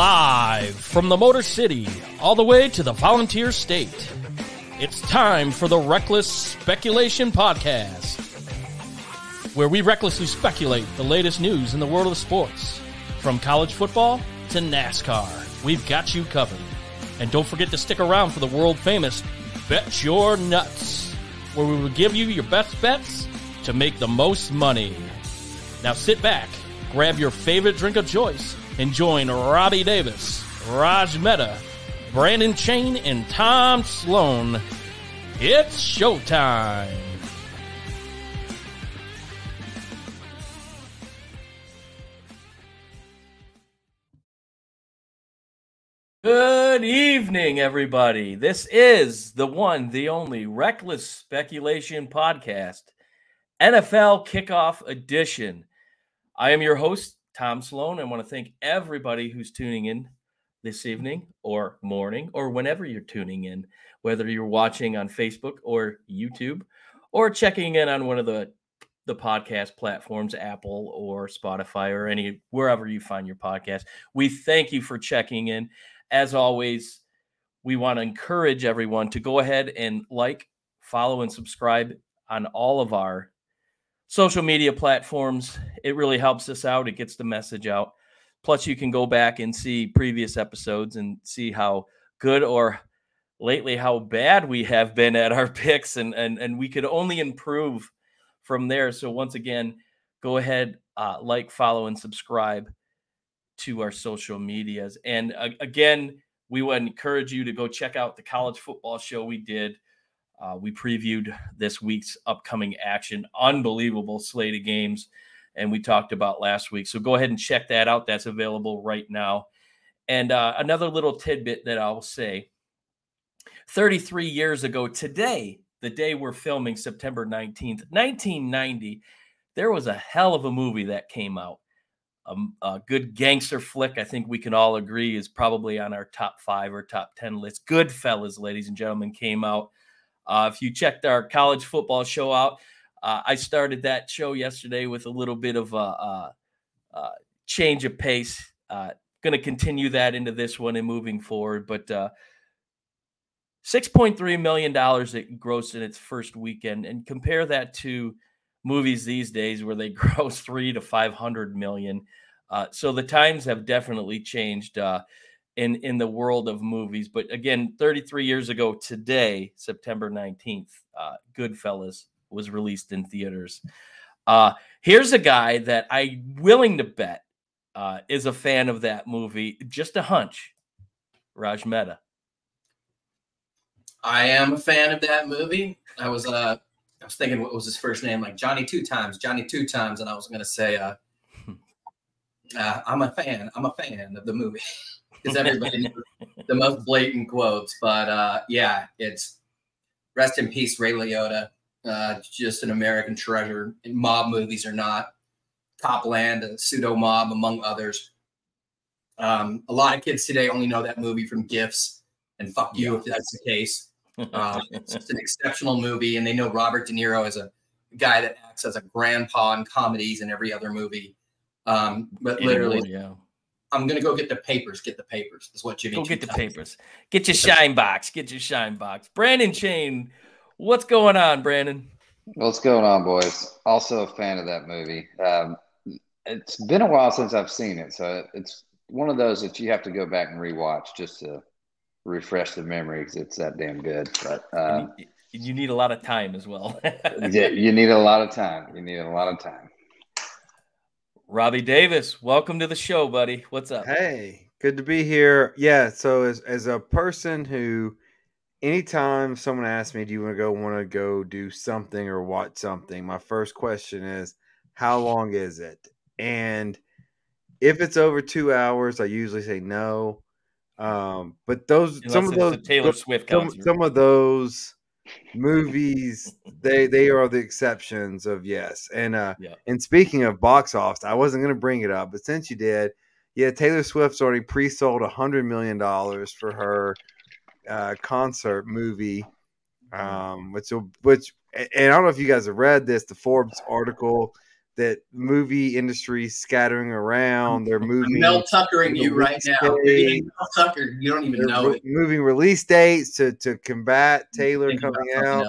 Live from the Motor City, all the way to the Volunteer State. It's time for the Reckless Speculation Podcast, where we recklessly speculate the latest news in the world of sports. From college football to NASCAR, we've got you covered. And don't forget to stick around for the world famous Bet Your Nuts, where we will give you your best bets to make the most money. Now sit back, grab your favorite drink of choice, and join Robbie Davis, Raj Mehta, Brandon Chain, and Tom Sloan. It's showtime. Good evening, everybody. This is the one, the only Reckless Speculation Podcast, NFL Kickoff Edition. I am your host, Tom Sloan. I want to thank everybody who's tuning in this evening or morning or whenever you're tuning in, whether you're watching on Facebook or YouTube or checking in on one of the the podcast platforms, Apple or Spotify or any wherever you find your podcast. We thank you for checking in. As always, we want to encourage everyone to go ahead and like, follow, and subscribe on all of our social media platforms. It really helps us out. It gets the message out. Plus, you can go back and see previous episodes and see how good or lately how bad we have been at our picks, and and and we could only improve from there. So once again, go ahead, uh, like, follow, and subscribe to our social medias. And uh, again, we would encourage you to go check out the college football show we did. Uh, we previewed this week's upcoming action, unbelievable slate of games, and we talked about last week. So go ahead and check that out. That's available right now. And uh, another little tidbit that I'll say 33 years ago today, the day we're filming, September 19th, 1990, there was a hell of a movie that came out. Um, a good gangster flick, I think we can all agree, is probably on our top five or top 10 list. Goodfellas, ladies and gentlemen, came out. Uh, if you checked our college football show out, uh, I started that show yesterday with a little bit of a, a, change of pace. Uh, Going to continue that into this one and moving forward. But uh, $6.3 million it grossed in its first weekend. And compare that to movies these days where they gross three to 500 million. Uh, so the times have definitely changed uh, in, in the world of movies. But again, 33 years ago today, September 19th, uh, Goodfellas was released in theaters. Uh, here's a guy that I'm willing to bet uh, is a fan of that movie. Just a hunch. Raj Mehta. I am a fan of that movie. I was uh I was thinking what was his first name, like Johnny Two Times, Johnny Two Times, and I was gonna say uh, uh I'm a fan. I'm a fan of the movie because everybody knows the most blatant quotes. But uh yeah, it's rest in peace, Ray Liotta. Uh, just an American treasure. Mob movies are not. Copland, a pseudo mob, among others. Um, a lot of kids today only know that movie from GIFs, and fuck you yeah. if that's the case. Um, it's just an exceptional movie, and they know Robert De Niro as a guy that acts as a grandpa in comedies and every other movie. Um, but literally, yeah. I'm gonna go get the papers. Get the papers. Is what Jimmy. Go get the papers. Get your shine box. Get your shine box. Brandon Chain, what's going on, Brandon? What's going on, boys? Also a fan of that movie. Um, it's been a while since I've seen it, so it's one of those that you have to go back and rewatch just to refresh the memory because it's that damn good. But uh, you need a lot of time as well. yeah, you need a lot of time. You need a lot of time. Robbie Davis, welcome to the show, buddy. What's up? Hey, good to be here. Yeah, so as as a person who anytime someone asks me, do you want to go want to go do something or watch something, my first question is, how long is it? And if it's over two hours, I usually say no. Um, but those Unless some of those Taylor Swift some, some, of those movies they they are the exceptions of yes. And uh yeah. and speaking of box office, I wasn't gonna bring it up, but since you did, yeah, Taylor Swift's already pre-sold a hundred million dollars for her uh, concert movie, um, which which and I don't know if you guys have read this, the Forbes article that movie industry scattering around. They're moving. Mel Tuckering you right now. Mel Tucker, you don't even know re- it. moving release dates to to combat Taylor coming out.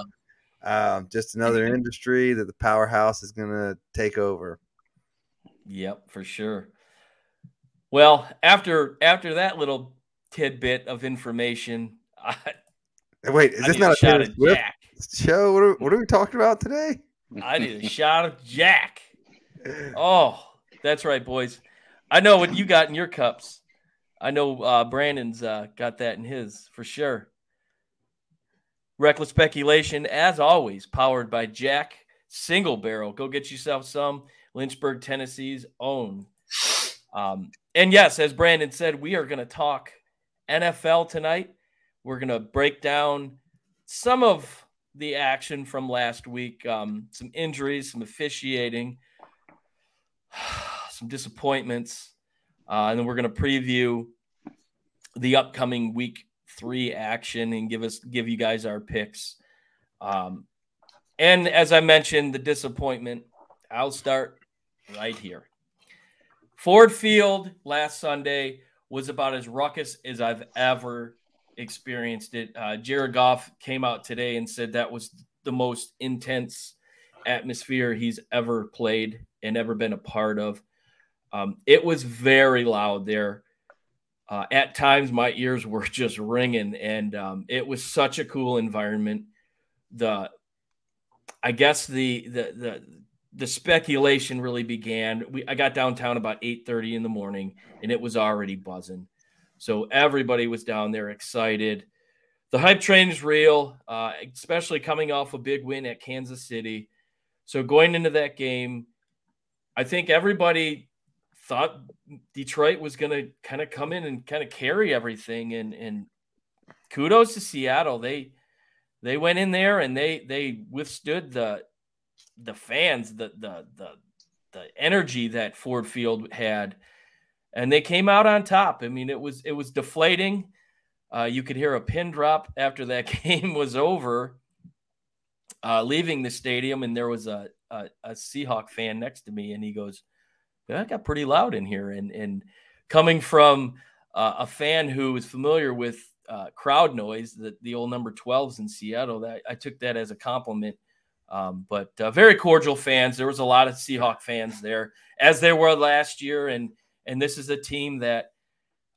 Um, just another Mhm. industry that the powerhouse is going to take over. Yep, for sure. Well, after after that little tidbit of information, I, Wait, is I this not a shot Taylor Swift Jack. show? What are, what are we talking about today? I need a shot of Jack. Oh, that's right, boys. I know what you got in your cups. I know uh, Brandon's uh, got that in his for sure. Reckless speculation, as always, powered by Jack Single Barrel. Go get yourself some. Lynchburg, Tennessee's own. Um, and yes, as Brandon said, we are going to talk NFL tonight. We're going to break down some of the action from last week, um, some injuries, some officiating, some disappointments, uh, and then we're going to preview the upcoming week three action and give us give you guys our picks. Um, and as I mentioned, the disappointment. I'll start right here. Ford Field last Sunday was about as ruckus as I've ever experienced it. Uh, Jared Goff came out today and said that was the most intense atmosphere he's ever played and ever been a part of. Um, it was very loud there. Uh, at times, my ears were just ringing, and um, it was such a cool environment. The, I guess the the the the speculation really began. We I got downtown about eight thirty in the morning, and it was already buzzing. So everybody was down there excited. The hype train is real, uh, especially coming off a big win at Kansas City. So going into that game, I think everybody thought Detroit was going to kind of come in and kind of carry everything. And and kudos to Seattle. They they went in there and they they withstood the the fans, the the the the energy that Ford Field had, and they came out on top. I mean, it was it was deflating. Uh, you could hear a pin drop after that game was over, uh, leaving the stadium, and there was a, a a Seahawk fan next to me, and he goes, "That got pretty loud in here." And and coming from uh, a fan who is familiar with uh, crowd noise, the the old number 12s in Seattle, that I took that as a compliment. Um, but uh, very cordial fans. There was a lot of Seahawk fans there, as there were last year, and and this is a team that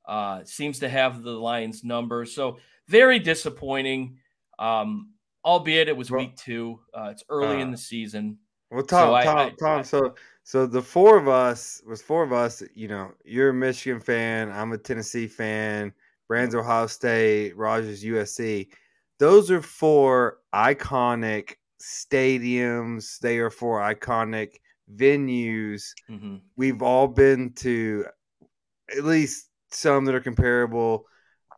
uh, seems to have the Lions' number. So very disappointing. Um, albeit it was Well, week two. Uh, it's early in uh, the season. Well, Tom, So Tom, I- Tom. I- so, so the four of us was four of us. You know, you're a Michigan fan. I'm a Tennessee fan. Brand's Ohio State. Rogers USC. Those are four iconic stadiums. They are four iconic venues. Mhm. We've all been to at least some that are comparable.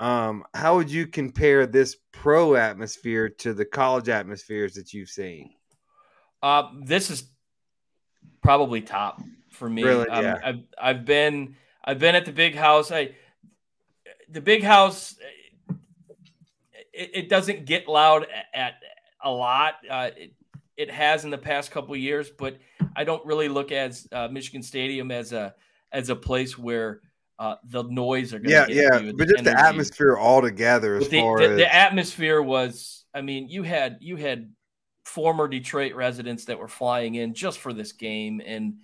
Um, how would you compare this pro atmosphere to the college atmospheres that you've seen? Uh, this is probably top for me. Really? Um, Yeah. I've I've been I've been at the big house. I the big house. It, it doesn't get loud at, at a lot. Uh, it, it has in the past couple years, but I don't really look at uh, Michigan Stadium as a as a place where uh, the noise are going Yeah, to yeah, you, but just the atmosphere altogether, as the, far the, as the atmosphere was i mean you had you had former detroit residents that were flying in just for this game and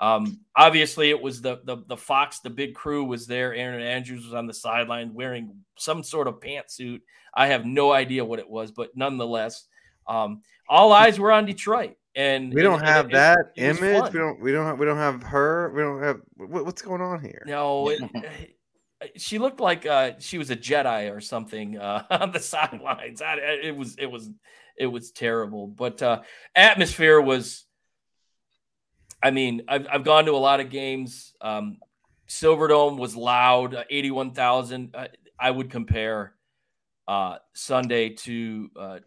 um, obviously it was the, the the fox the big crew was there. Erin Andrews was on the sideline wearing some sort of pantsuit. I have no idea what it was but nonetheless um, all eyes were on detroit and we don't and- and have it- that it image. fun. We don't. We don't. Have, we don't have her. We don't have. What, what's going on here? No, it, she looked like uh, she was a Jedi or something uh, on the sidelines. I, I- it was it was it was terrible, but uh, atmosphere was. I mean, I've I've gone to a lot of games. Um, Silverdome was loud, uh, eighty one thousand. Uh, I would compare uh, Sunday to uh,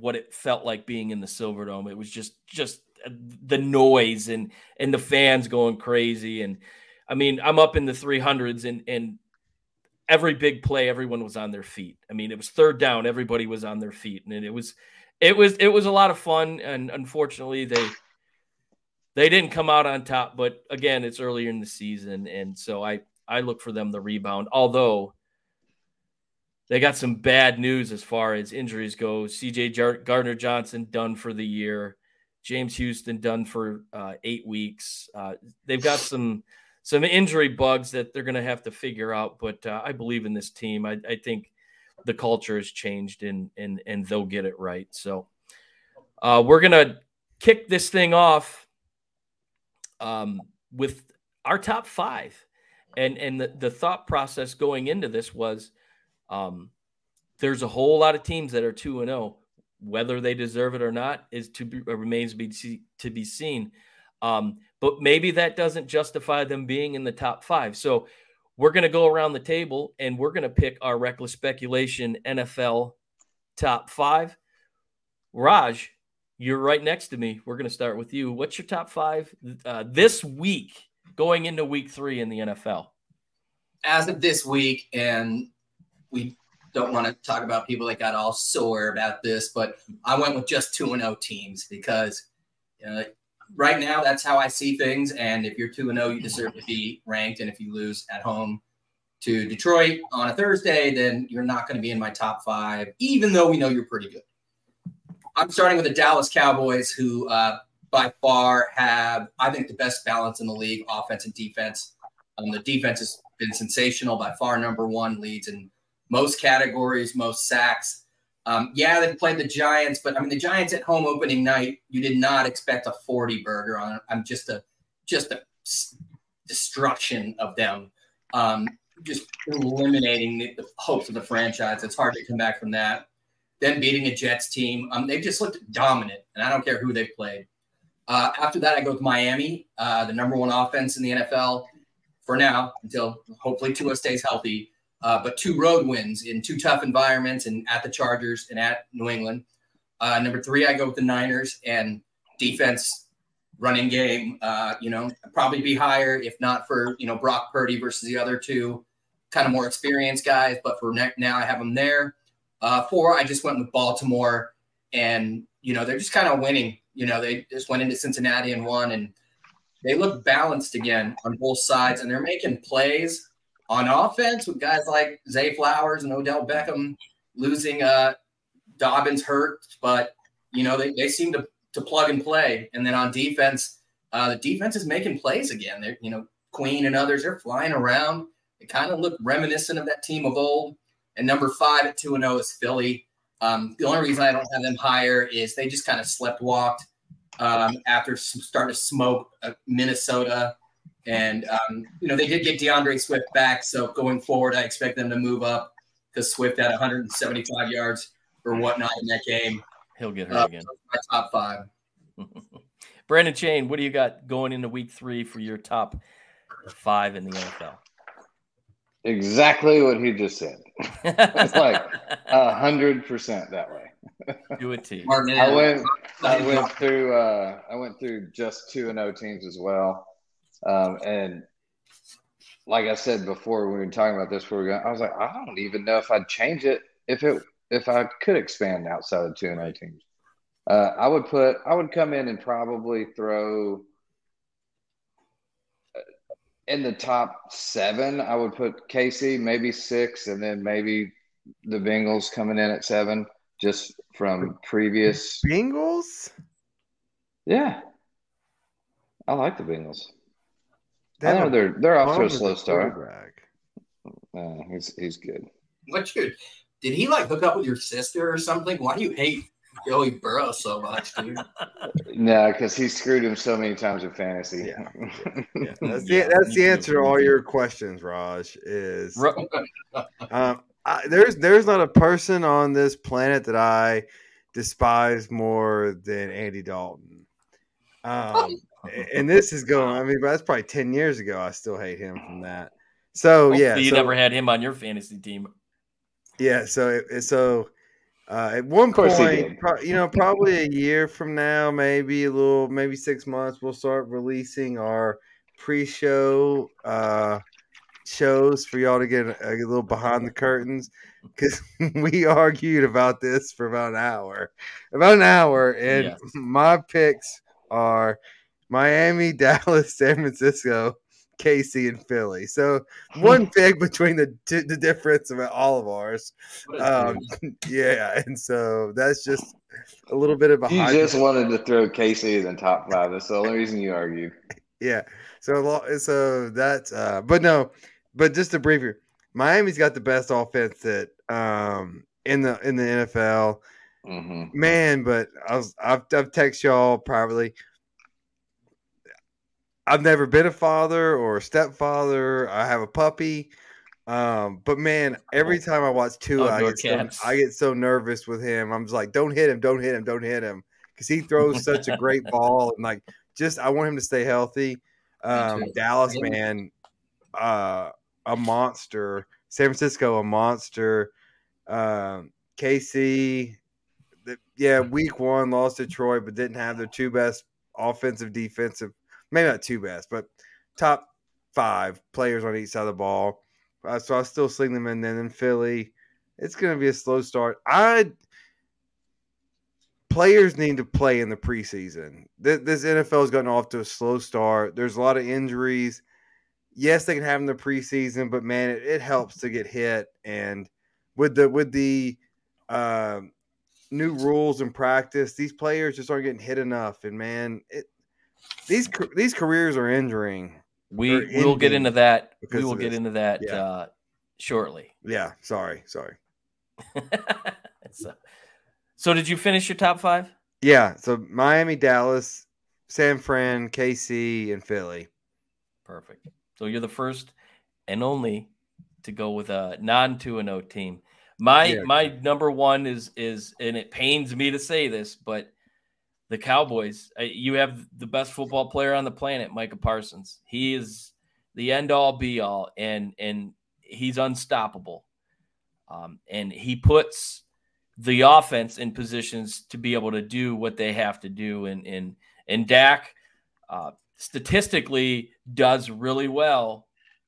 what it felt like being in the Silverdome. It was just just the noise and and the fans going crazy and I mean, I'm up in the 300s and and every big play everyone was on their feet. I mean, it was third down, everybody was on their feet and it was it was it was a lot of fun and unfortunately they they didn't come out on top, but again, it's earlier in the season, and so I I look for them to rebound. Although they got some bad news as far as injuries go. CJ Gardner Johnson done for the year. James Houston done for uh, eight weeks. Uh, they've got some some injury bugs that they're going to have to figure out. But uh, I believe in this team. I, I, think the culture has changed and and and they'll get it right. So uh, we're gonna kick this thing off um, with our top five, and and the, the thought process going into this was, um, there's a whole lot of teams that are two and zero. Oh. Whether they deserve it or not is to be, remains be, to be seen. Um, but maybe that doesn't justify them being in the top five. So we're going to go around the table and we're going to pick our reckless speculation NFL top five. Raj, you're right next to me. We're going to start with you. What's your top five uh, this week going into week three in the NFL? As of this week, and we don't want to talk about people that got all sore about this, but I went with just 2 and 0 teams because uh, right now that's how I see things. And if you're 2 and 0, you deserve to be ranked. And if you lose at home to Detroit on a Thursday, then you're not going to be in my top five, even though we know you're pretty good. I'm starting with the Dallas Cowboys, who uh, by far have, I think, the best balance in the league, offense and defense. Um, the defense has been sensational, by far number one, leads in most categories, most sacks. Um, yeah, they played the Giants, but I mean the Giants at home opening night, you did not expect a 40 burger on. I'm just a just a destruction of them, um, just eliminating the, the, hopes of the franchise. It's hard to come back from that. Then beating a Jets team, um, they just looked dominant, and I don't care who they played. Uh, after that, I go with Miami, uh, the number one offense in the NFL for now, until hopefully Tua stays healthy uh, but two road wins in two tough environments and at the Chargers and at New England. Uh, number three, I go with the Niners and defense running game. Uh, you know, probably be higher if not for you know Brock Purdy versus the other two, kind of more experienced guys. But for now, I have them there. Uh, four, I just went with Baltimore, and you know they're just kind of winning. You know, they just went into Cincinnati and won, and they look balanced again on both sides, and they're making plays on offense with guys like Zay Flowers and Odell Beckham losing uh, Dobbins hurt, but you know they, they seem to to plug and play. And then on defense, uh, the defense is making plays again. They're you know Queen and others are flying around. They kind of look reminiscent of that team of old. And number five at two and zero oh is Philly. Um, the only reason I don't have them higher is they just kind of slept walked um, after starting to smoke uh, Minnesota and um, you know they did get DeAndre Swift back, so going forward, I expect them to move up because Swift had 175 yards or whatnot in that game. He'll get hurt uh, again. My top five. Brandon Chain, what do you got going into week three for your top five in the NFL? Exactly what he just said. it's like a hundred percent that way. Do it to I went. I went through. Uh, I went through just two and O teams as well. Um, and like I said before, we were talking about this, we going, I was like, I don't even know if I'd change it if it if I could expand outside of two and eight teams. Uh, I would put I would come in and probably throw uh, in the top seven. I would put KC maybe six, and then maybe the Bengals coming in at seven, just from previous Bengals. Yeah, I like the Bengals. I know they're they're off to a slow start. Uh, he's he's good. What you did he like hook up with your sister or something? Why do you hate Joey Burrow so much, dude? no, because he screwed him so many times in fantasy. Yeah, yeah. That's the that's the answer to all your questions, Raj. Is um, I, there's there's not a person on this planet that I despise more than Andy Dalton. Um, and this is going. I mean, that's probably ten years ago. I still hate him from that. So Hopefully yeah, you so, never had him on your fantasy team. Yeah. So so uh, at one point, pro, you know, probably a year from now, maybe a little, maybe six months, we'll start releasing our pre-show uh, shows for y'all to get a, a little behind the curtains because we argued about this for about an hour, about an hour, and yes. my picks are Miami, Dallas, San Francisco, KC, and Philly. So one pick between the the difference of all of ours. Um, yeah, and so that's just a little bit of a. You just wanted to throw KC in the top five. That's the only reason you argued. Yeah. So so that's uh, but no, but just to brief you, Miami's got the best offense that um in the in the NFL. Mm-hmm. Man, but I was I've I've texted y'all privately. I've never been a father or a stepfather. I have a puppy. Um, but man, every time I watch Tua, I get, so, I get so nervous with him. I'm just like, don't hit him, don't hit him, don't hit him, because he throws such a great ball and like just I want him to stay healthy. Um, Dallas, man, uh, a monster. San Francisco, a monster. Um, KC, the, yeah, week one lost Detroit, but didn't have their two best offensive, defensive, maybe not two best, but top five players on each side of the ball. Uh, so I still sling them in. Then Philly, it's going to be a slow start. I players need to play in the preseason. This, this NFL has gotten off to a slow start. There's a lot of injuries. Yes, they can have in the preseason, but man, it, it helps to get hit. And with the with the uh, new rules and practice, these players just aren't getting hit enough. And man, it, these these careers are injuring. We we will get into that. We will get into that yeah. uh, shortly. Yeah. Sorry. Sorry. so, so, did you finish your top five? Yeah. So Miami, Dallas, San Fran, KC, and Philly. Perfect. So you're the first and only to go with a non two and O team. My yeah. my number one is is and it pains me to say this, but the Cowboys. You have the best football player on the planet, Micah Parsons. He is the end all be all, and and he's unstoppable. Um, and he puts the offense in positions to be able to do what they have to do. And and and Dak uh, statistically does really well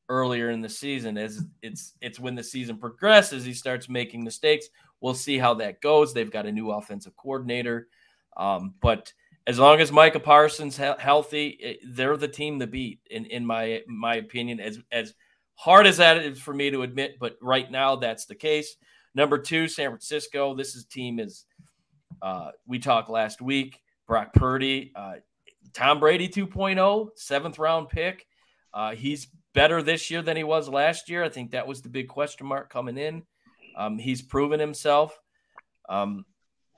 earlier in the season. As it's it's when the season progresses, he starts making mistakes. We'll see how that goes. They've got a new offensive coordinator. Um, but as long as Micah Parsons he- healthy, it, they're the team to beat, in, in my my opinion. As as hard as that is for me to admit, but right now that's the case. Number two, San Francisco. This is team is uh, we talked last week. Brock Purdy, uh, Tom Brady 2.0, seventh round pick. Uh, he's better this year than he was last year. I think that was the big question mark coming in. Um, he's proven himself. Um,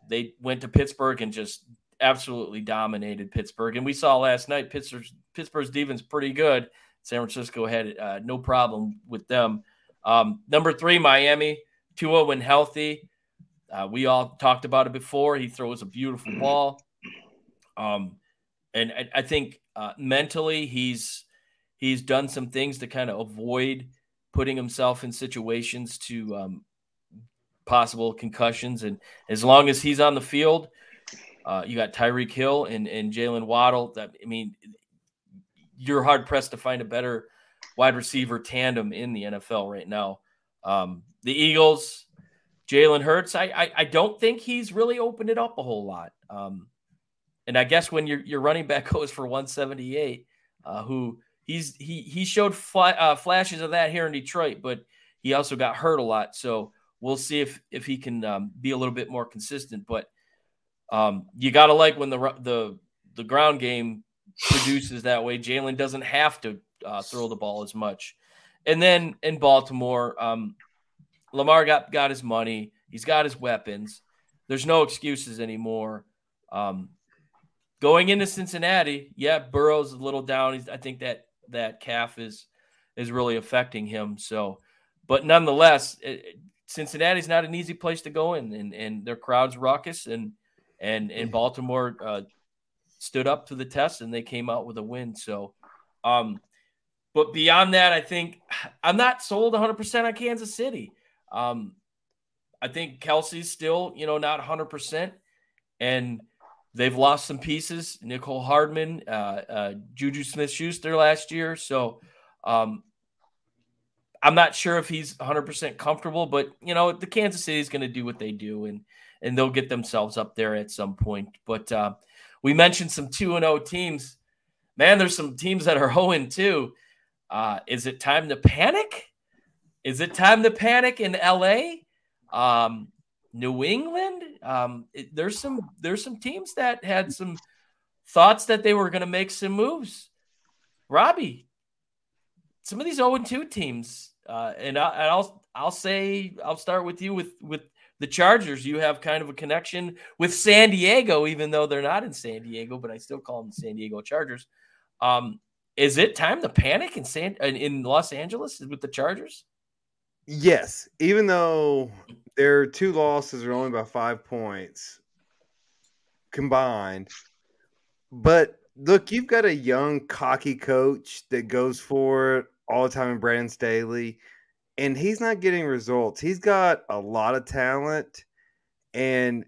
they went to Pittsburgh and just absolutely dominated Pittsburgh. And we saw last night Pittsburgh's, Pittsburgh's defense pretty good. San Francisco had uh, no problem with them. Um, number three, Miami. Tua when healthy. Uh, we all talked about it before. He throws a beautiful ball. Um, and I, I think uh, mentally he's he's done some things to kind of avoid putting himself in situations to um, possible concussions. And as long as he's on the field, uh, you got Tyreek Hill and, and Jaylen Waddle. That I mean, you're hard pressed to find a better wide receiver tandem in the NFL right now. Um, the Eagles, Jalen Hurts. I, I, I don't think he's really opened it up a whole lot. Um, and I guess when your your running back goes for 178, uh, who he's he he showed uh, flashes of that here in Detroit, but he also got hurt a lot. So we'll see if if he can um, be a little bit more consistent. But um, you got to like when the the the ground game produces that way. Jalen doesn't have to uh, throw the ball as much. And then in Baltimore, um, Lamar got got his money. He's got his weapons. There's no excuses anymore. Um, going into Cincinnati, yeah, Burrow's is a little down. He's, I think that that calf is is really affecting him. So, but nonetheless, it, Cincinnati's not an easy place to go in, and, and their crowd's raucous, and and and. Baltimore uh, stood up to the test, and they came out with a win. So, um, but beyond that, I think I'm not sold 100 percent on Kansas City. Um, I think Kelce's still, you know, not 100 percent, and they've lost some pieces. Mecole Hardman, uh, uh, Juju Smith Schuster last year, so. Um, I'm not sure if he's 100% comfortable, but you know, the Kansas City is going to do what they do and and they'll get themselves up there at some point. But uh, we mentioned some 2 and 0 teams. man, there's some teams that are 0 2. Uh, is it time to panic? Is it time to panic in LA? Um, New England? Um, it, there's some there's some teams that had some thoughts that they were going to make some moves. Robbie, some of these 0 2 teams, uh, and, I, will I'll say I'll start with you with with the Chargers. You have kind of a connection with San Diego, even though they're not in San Diego, but I still call them the San Diego Chargers. Um, is it time to panic in San in Los Angeles with the Chargers? Yes, even though their two losses are only by five points combined, but look, you've got a young, cocky coach that goes for it all the time in Brandon Staley, and he's not getting results. He's got a lot of talent, and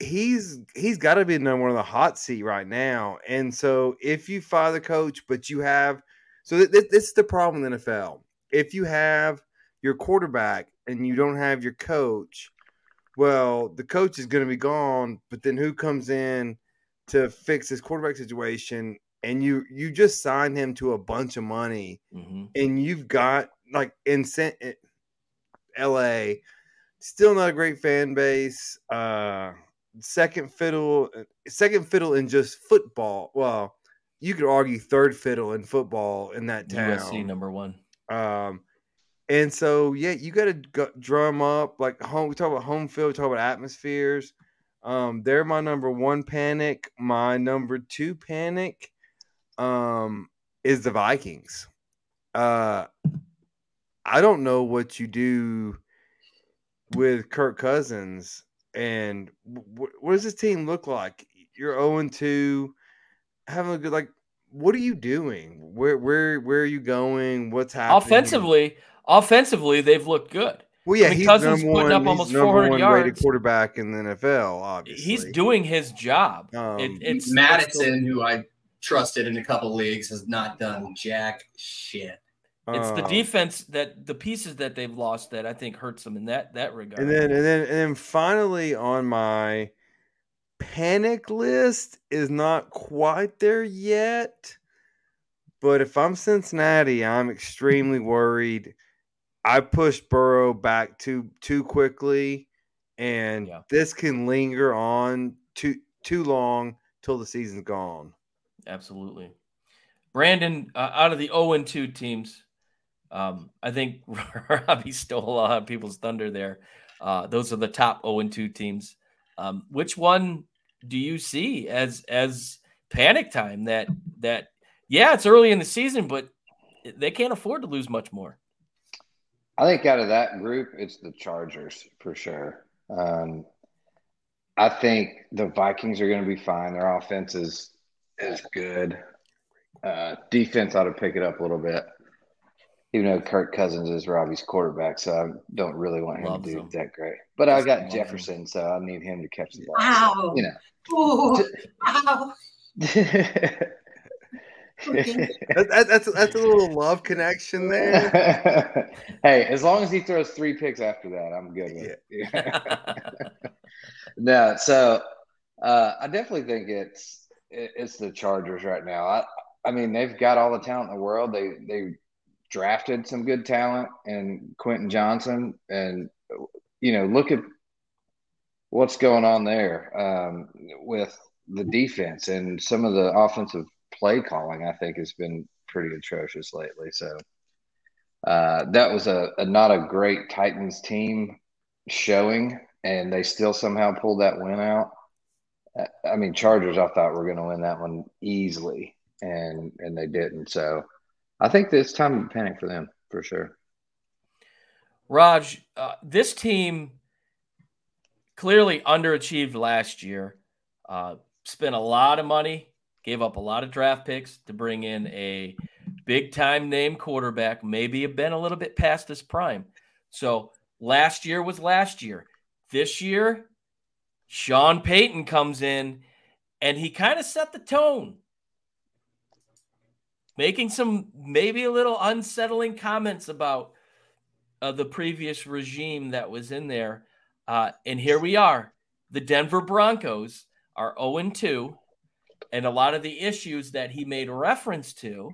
he's he's got to be number one on the hot seat right now. And so, if you fire the coach, but you have so th- th- this is the problem in the NFL. If you have your quarterback and you don't have your coach, well, the coach is going to be gone. But then who comes in to fix this quarterback situation? And you you just signed him to a bunch of money, mm-hmm. and you've got like in L.A. Still not a great fan base. Uh, second fiddle, second fiddle in just football. Well, you could argue third fiddle in football in that town. USC number one. Um, and so yeah, you got to drum up like home. We talk about home field. We talk about atmospheres. Um, they're my number one panic. My number two panic, um, is the Vikings. Uh, I don't know what you do with Kirk Cousins and what does this team look like? You're 0 2, having a good like. What are you doing? Where where where are you going? What's happening? Offensively, offensively, they've looked good. Well, yeah, I mean, he's Cousins number putting one, up almost 400 yards. quarterback in the NFL. Obviously, he's doing his job. Um, it, it's Mattison, who I trusted in a couple leagues, has not done jack shit. It's the um, defense that the pieces that they've lost that I think hurts them in that that regard. And then and then and then finally on my panic list is not quite there yet. But if I'm Cincinnati, I'm extremely worried. I pushed Burrow back too too quickly, and yeah. this can linger on too too long till the season's gone. Absolutely, Brandon. Uh, out of the 0 2 teams, um, I think Robbie stole a lot of people's thunder there. Uh, those are the top 0 2 teams. Um, which one do you see as as panic time? That that yeah, it's early in the season, but they can't afford to lose much more. I think out of that group, it's the Chargers for sure. Um, I think the Vikings are going to be fine. Their offense is is good. Uh, defense ought to pick it up a little bit even though Kirk Cousins is Robbie's quarterback, so I don't really want him Loves to do him. that great. But I got Jefferson, him. so I need him to catch the ball. Wow. So, you know. Ooh, wow. that, that's that's a little love connection there. hey, as long as he throws three picks after that, I'm good with it. no, so uh, I definitely think it's it's the Chargers right now. I I mean they've got all the talent in the world. They they drafted some good talent and Quentin Johnston and you know, look at what's going on there um, with the defense and some of the offensive play calling. I think has been pretty atrocious lately. So uh, that was a, a not a great Titans team showing, and they still somehow pulled that win out. I mean, Chargers. I thought we were going to win that one easily, and and they didn't. So I think it's time to panic for them for sure. Raj, uh, this team clearly underachieved last year. Uh, spent a lot of money, gave up a lot of draft picks to bring in a big time name quarterback. Maybe have been a little bit past his prime. So last year was last year. This year, Sean Payton comes in and he kind of set the tone making some maybe a little unsettling comments about uh, the previous regime that was in there. Uh, and here we are. The Denver Broncos are 0 2. and a lot of the issues that he made reference to,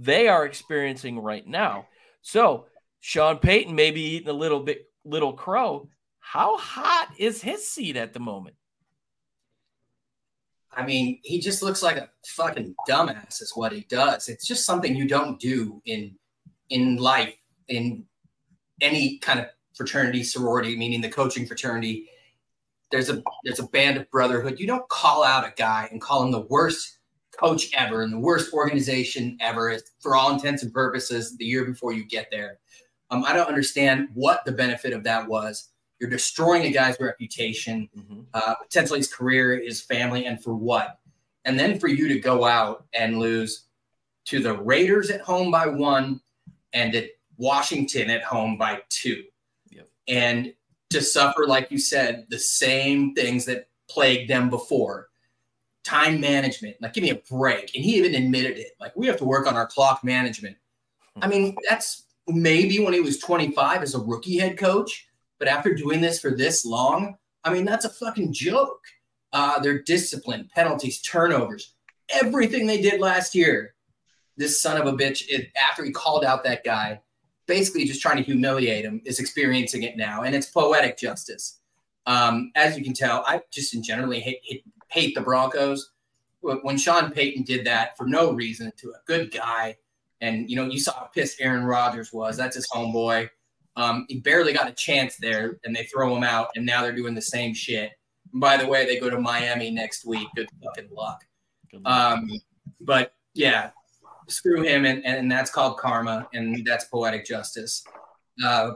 they are experiencing right now. So Sean Payton may be eating a little bit little crow. How hot is his seat at the moment? I mean, he just looks like a fucking dumbass, is what he does. It's just something you don't do in in life, in any kind of fraternity, sorority, meaning the coaching fraternity. There's a there's a band of brotherhood. You don't call out a guy and call him the worst coach ever and the worst organization ever for all intents and purposes the year before you get there. Um, I don't understand what the benefit of that was. You're destroying a guy's reputation, mm-hmm. uh, potentially his career, his family, and for what? And then for you to go out and lose to the Raiders at home by one and at Washington at home by two. Yep. And to suffer, like you said, the same things that plagued them before time management. Like, give me a break. And he even admitted it. Like, we have to work on our clock management. I mean, that's maybe when he was 25 as a rookie head coach, but after doing this for this long, I mean, that's a fucking joke. Uh, their discipline, penalties, turnovers, everything they did last year. This son of a bitch, it, after he called out that guy, basically just trying to humiliate him, is experiencing it now, and it's poetic justice. Um, as you can tell, I just in generally hate, hate, hate the Broncos. When Sean Payton did that for no reason to a good guy and you know, you saw how pissed Aaron Rodgers was. That's his homeboy. Um, he barely got a chance there, and they throw him out, and now they're doing the same shit. And by the way, they go to Miami next week. Good fucking luck. Good luck. Um, but yeah, screw him, and, and that's called karma, and that's poetic justice. Uh,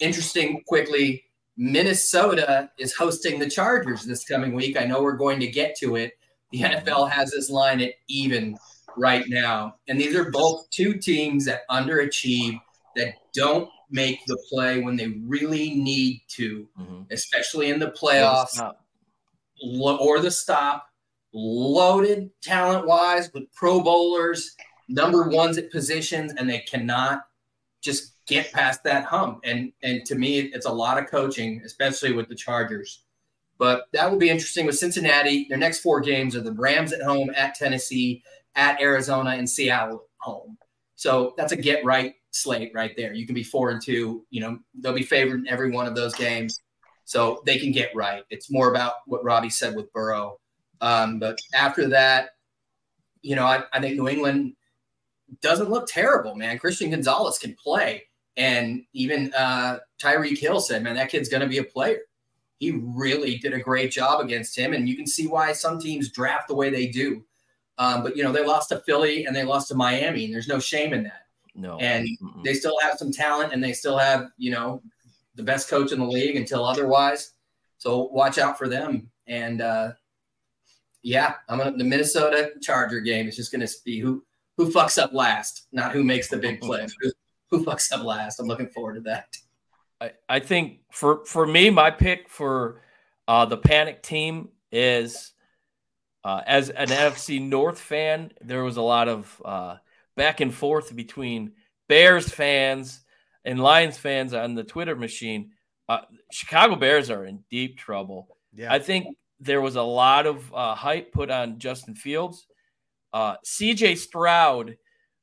interesting, quickly, Minnesota is hosting the Chargers this coming week. I know we're going to get to it. The NFL has this line at even right now. And these are both two teams that underachieve, that don't make the play when they really need to, mm-hmm. especially in the playoffs or the stop. Loaded talent wise with pro bowlers, number ones at positions, and they cannot just get past that hump. And and to me, it's a lot of coaching, especially with the Chargers. But that will be interesting with Cincinnati. Their next four games are the Rams at home, at Tennessee, at Arizona and Seattle home. So that's a get right slate right there. You can be four and two. You know, they'll be favored in every one of those games. So they can get right. It's more about what Robbie said with Burrow. Um, but after that, you know, I, I think New England doesn't look terrible, man. Christian Gonzalez can play. And even uh, Tyreek Hill said, man, that kid's going to be a player. He really did a great job against him. And you can see why some teams draft the way they do. Um, but you know, they lost to Philly and they lost to Miami, and there's no shame in that. No. And Mm-mm. they still have some talent, and they still have you know the best coach in the league until otherwise. So watch out for them. And uh, yeah, I'm gonna, the Minnesota Charger game is just going to be who who fucks up last, not who makes the big play. who, who fucks up last? I'm looking forward to that. I, I think for for me, my pick for uh, the panic team is uh, as an NFC North fan, there was a lot of uh, back and forth between Bears fans and Lions fans on the Twitter machine. Uh, Chicago Bears are in deep trouble. Yeah. I think there was a lot of uh, hype put on Justin Fields. Uh, CJ Stroud,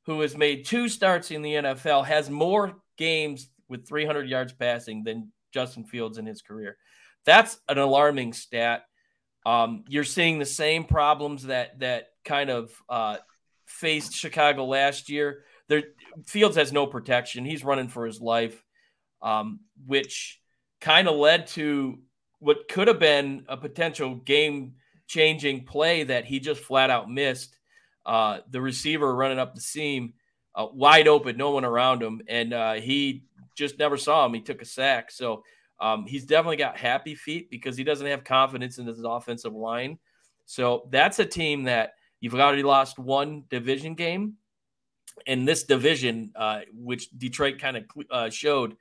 who has made two starts in the NFL, has more games with 300 yards passing than Justin Fields in his career. That's an alarming stat. Um, you're seeing the same problems that that kind of uh, faced Chicago last year. There, Fields has no protection. He's running for his life, um, which kind of led to what could have been a potential game changing play that he just flat out missed. Uh, the receiver running up the seam, uh, wide open, no one around him, and uh, he just never saw him. He took a sack. So um, he's definitely got happy feet because he doesn't have confidence in his offensive line. So that's a team that you've already lost one division game. And this division, uh, which Detroit kind of uh, showed,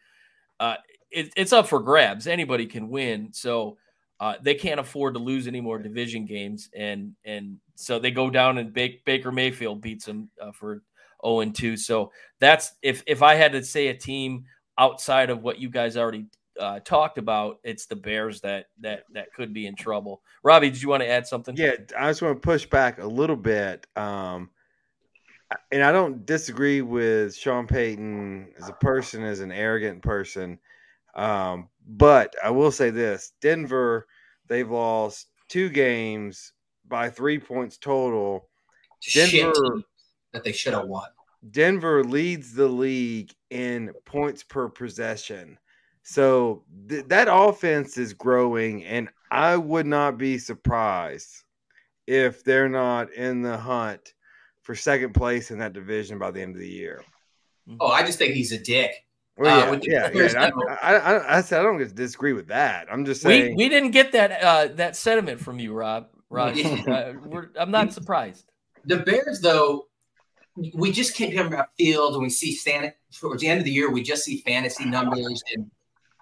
uh, it, it's up for grabs. Anybody can win. So uh, they can't afford to lose any more division games, and and so they go down and Baker Mayfield beats them uh, for 0 and 2. So that's if if I had to say a team outside of what you guys already uh, talked about, it's the Bears that that that could be in trouble. Robbie, did you want to add something? Yeah, I just want to push back a little bit. Um, and I don't disagree with Sean Payton as a person, as an arrogant person. Um, but I will say this Denver, they've lost two games by three points total. Denver that they should have won. Denver leads the league in points per possession. So th- that offense is growing, and I would not be surprised if they're not in the hunt for second place in that division by the end of the year. Oh, I just think he's a dick. Well, uh, yeah, yeah, yeah. I, I, I, said I don't disagree with that. I'm just saying we, we didn't get that uh, that sentiment from you, Rob. Rob, uh, I'm not surprised. The Bears, though, we just can't come about field and we see stand towards the end of the year. We just see fantasy numbers and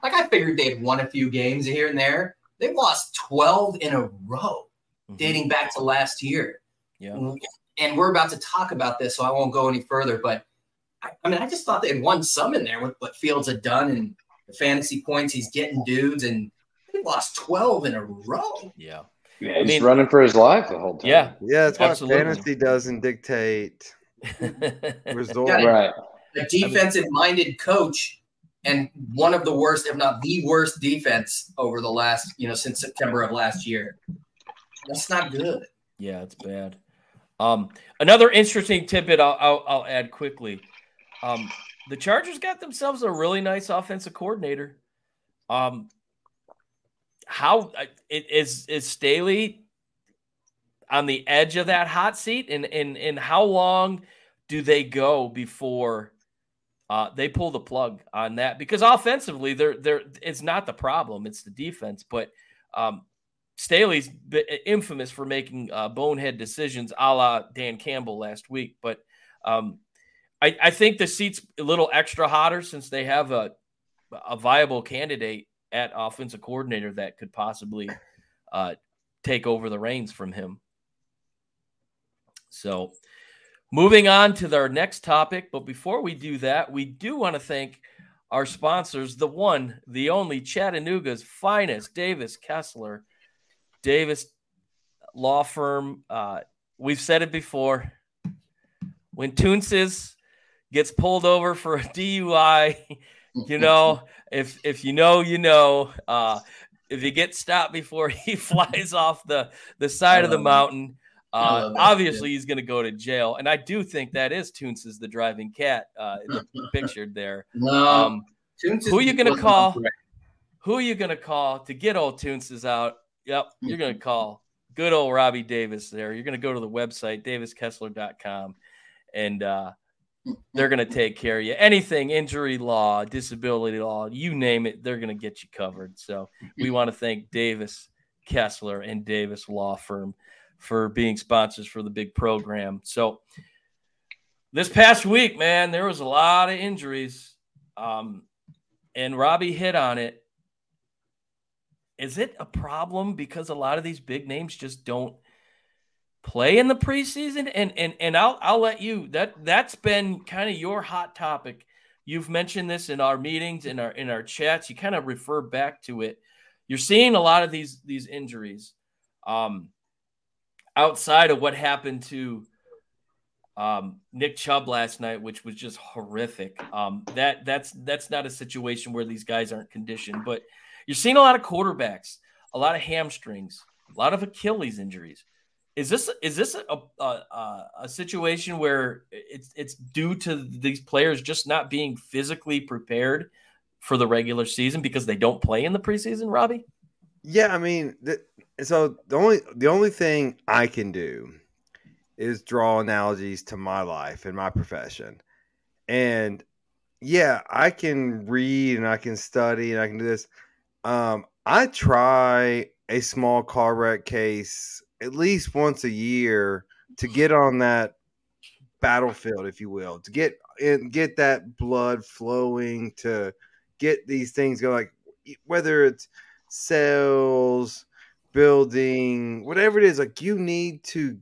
like I figured they had won a few games here and there. They lost 12 in a row, mm-hmm. dating back to last year. Yeah, and we're about to talk about this, so I won't go any further, but I, I mean, I just thought they had won some in there with what Fields had done and the fantasy points he's getting dudes, and they lost 12 in a row. Yeah. Yeah, he's I mean, running for his life the whole time. Yeah, yeah, that's why Absolutely. fantasy doesn't dictate result. right. A defensive-minded coach and one of the worst, if not the worst, defense over the last, you know, since September of last year. That's not good. Yeah, it's bad. Um, another interesting tidbit I'll, I'll, I'll add quickly. Um, the Chargers got themselves a really nice offensive coordinator. Um, how is is Staley on the edge of that hot seat, and and and how long do they go before uh, they pull the plug on that? Because offensively, they're they're it's not the problem; it's the defense. But um, Staley's infamous for making uh, bonehead decisions, a la Dan Campbell last week. But um, I, I, think the seat's a little extra hotter since they have a, a viable candidate at offensive coordinator that could possibly uh, take over the reins from him. So, moving on to our next topic. But before we do that, we do want to thank our sponsors, the one, the only Chattanooga's finest, Davis Kessler Davis Law Firm. Uh, we've said it before. When Toonces gets pulled over for a DUI, you know, if if you know, you know. Uh, if he gets stopped before he flies off the the side of the mountain, uh, obviously he's going to go to jail. And I do think that is Toonces is the driving cat uh, pictured there. No, um, who are you going to call? Who are you going to call to get old Toonces out? Yep. You're going to call good old Robbie Davis there. You're going to go to the website, daviskessler.com, and uh, they're going to take care of you. Anything, injury law, disability law, you name it, they're going to get you covered. So we want to thank Davis Kessler and Davis Law Firm for being sponsors for the big program. So this past week, man, there was a lot of injuries. Um, and Robbie hit on it is it a problem because a lot of these big names just don't play in the preseason? And and and I'll I'll let you that that's been kind of your hot topic. You've mentioned this in our meetings, in our in our chats. You kind of refer back to it. You're seeing a lot of these these injuries. Um, outside of what happened to um, Nick Chubb last night, which was just horrific. Um, that that's that's not a situation where these guys aren't conditioned, but you're seeing a lot of quarterbacks, a lot of hamstrings, a lot of Achilles injuries. Is this is this a, a, a situation where it's it's due to these players just not being physically prepared for the regular season because they don't play in the preseason, Robbie? Yeah, I mean, the, so the only the only thing I can do is draw analogies to my life and my profession. And yeah, I can read and I can study and I can do this. Um, I try a small car wreck case at least once a year to get on that battlefield, if you will, to get and get that blood flowing, to get these things going. Like whether it's cells, building, whatever it is, like you need to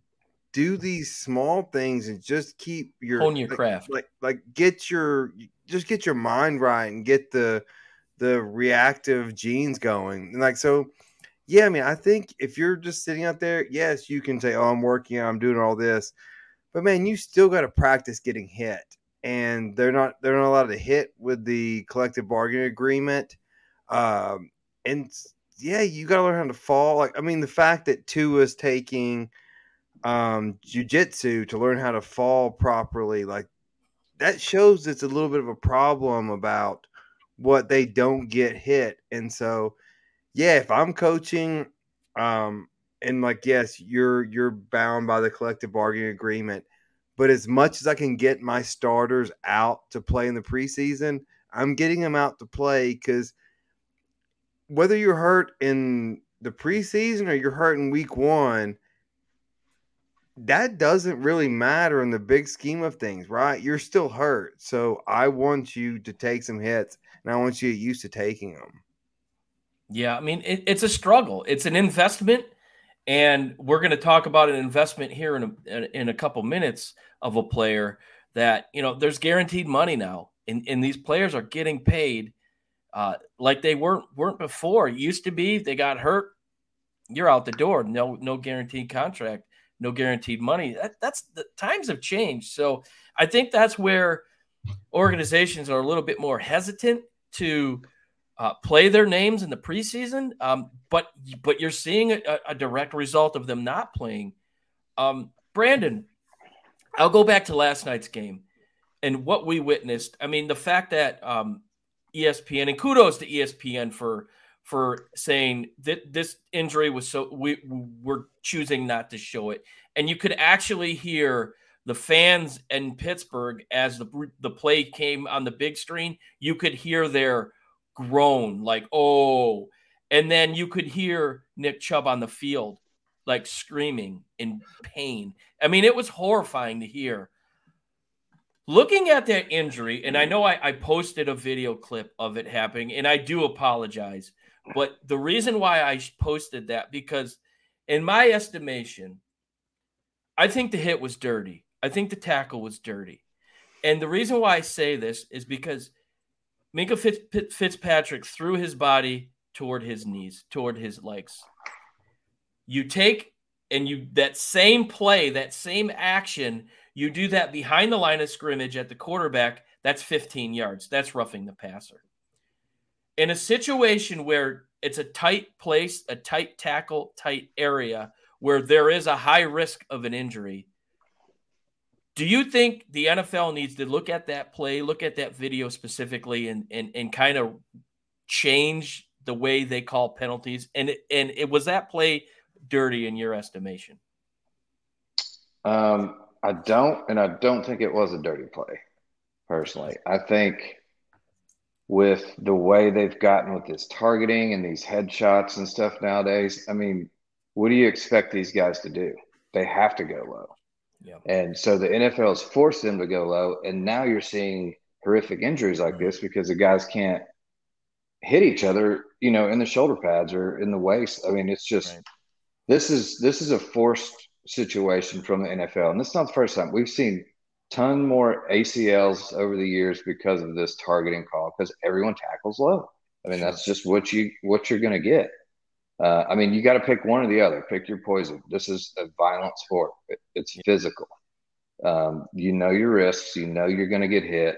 do these small things and just keep your hone your like, craft. Like like get your just get your mind right and get the the reactive genes going. And like so, yeah. I mean, I think if you're just sitting out there, yes, you can say, "Oh, I'm working, I'm doing all this," but man, you still got to practice getting hit. And they're not they're not allowed to hit with the collective bargaining agreement. Um, and yeah, you got to learn how to fall. Like, I mean, the fact that Tua is taking um jujitsu to learn how to fall properly, like that shows it's a little bit of a problem about what they don't get hit. And so, yeah, if I'm coaching, um, and like, yes, you're you're bound by the collective bargaining agreement, but as much as I can get my starters out to play in the preseason, I'm getting them out to play because whether you're hurt in the preseason or you're hurt in week one, that doesn't really matter in the big scheme of things, right? You're still hurt. So I want you to take some hits and I want you to get used to taking them. Yeah, I mean, it, it's a struggle, it's an investment. And we're going to talk about an investment here in a, in a couple minutes of a player that, you know, there's guaranteed money now. And, and these players are getting paid uh, like they weren't weren't before. It used to be they got hurt, you're out the door. No no guaranteed contract, no guaranteed money. That, that's the times have changed. So I think that's where organizations are a little bit more hesitant to uh, play their names in the preseason. Um, but but you're seeing a, a, direct result of them not playing. Um, Brandon, I'll go back to last night's game and what we witnessed. I mean, the fact that um, ESPN and kudos to ESPN for for saying that this injury was so we were choosing not to show it. And you could actually hear the fans in Pittsburgh as the the play came on the big screen you could hear their groan like oh and then you could hear Nick Chubb on the field like screaming in pain. I mean it was horrifying to hear looking at that injury, and I mm-hmm. know I, I, posted a video clip of it happening, and I do apologize. But the reason why I posted that because, in my estimation, I think the hit was dirty. I think the tackle was dirty, and the reason why I say this is because Minkah Fitz, Fitzpatrick threw his body toward his knees, toward his legs. You take and you that same play, that same action you do that behind the line of scrimmage at the quarterback, that's 15 yards. That's roughing the passer. In a situation where it's a tight place, a tight tackle, tight area where there is a high risk of an injury, do you think the NFL needs to look at that play, look at that video specifically, and and, and kind of change the way they call penalties? And and it was that play dirty in your estimation? Um, I don't, and I don't think it was a dirty play. Personally, I think with the way they've gotten with this targeting and these headshots and stuff nowadays, I mean, what do you expect these guys to do? They have to go low. Yeah. And so the NFL has forced them to go low, and now you're seeing horrific injuries like this because the guys can't hit each other, you know, in the shoulder pads or in the waist. I mean, it's just right. This is this is a forced situation from the NFL. And this is not the first time. We've seen ton more ACLs over the years because of this targeting call because everyone tackles low. I mean, sure. that's just what you what you're going to get. Uh, I mean, you got to pick one or the other. Pick your poison. This is a violent sport. It, it's physical. Um, you know your risks. You know you're going to get hit.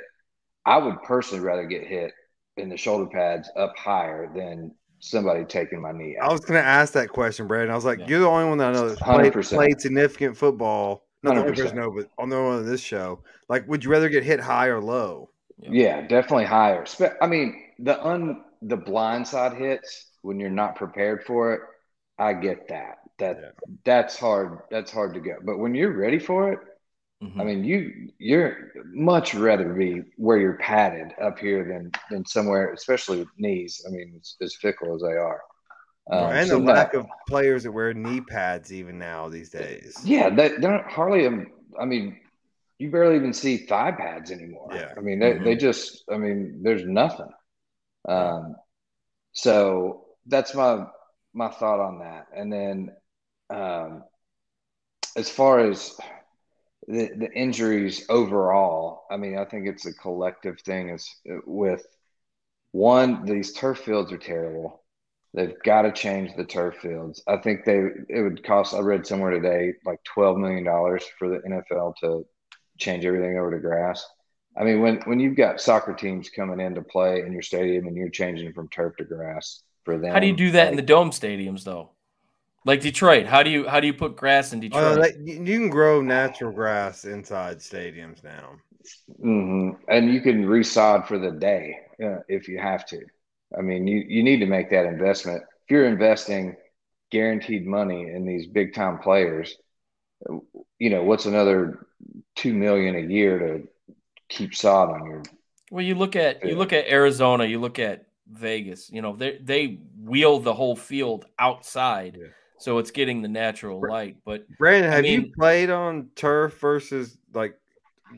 I would personally rather get hit in the shoulder pads up higher than somebody taking my knee out. I was going to ask that question, Brad. I was like, yeah. you're the only one that I know that played, played significant football. Not the only person know, but on the one of this show. Like, would you rather get hit high or low? Yeah, yeah definitely higher. I mean, the un the blind side hits when you're not prepared for it. I get that. That yeah. that's hard. That's hard to get. But when you're ready for it, Mm-hmm. I mean, you you're much rather be where you're padded up here than than somewhere, especially with knees. I mean, it's as fickle as they are. Um, and so the lack of players that wear knee pads even now these days. Yeah, they, they're hardly. I mean, you barely even see thigh pads anymore. Yeah. I mean, they, mm-hmm. they just. I mean, there's nothing. Um, so that's my my thought on that. And then, um, as far as the, the injuries overall, I mean, I think it's a collective thing is with one, these turf fields are terrible. They've got to change the turf fields. I think they it would cost. I read somewhere today like twelve million dollars for the NFL to change everything over to grass. I mean, when when you've got soccer teams coming in to play in your stadium and you're changing from turf to grass for them, How do you do that like, in the dome stadiums though? Like Detroit, how do you how do you put grass in Detroit? Oh, like, you you can grow natural grass inside stadiums now. hmm And you can resod for the day uh, if you have to. I mean, you, you need to make that investment. If you're investing guaranteed money in these big time players, you know, what's another two million a year to keep sod on your Well, you look at you look at Arizona, you look at Vegas. You know, they they wheel the whole field outside, Yeah. So it's getting the natural light. But Brandon, I have mean- you played on turf versus like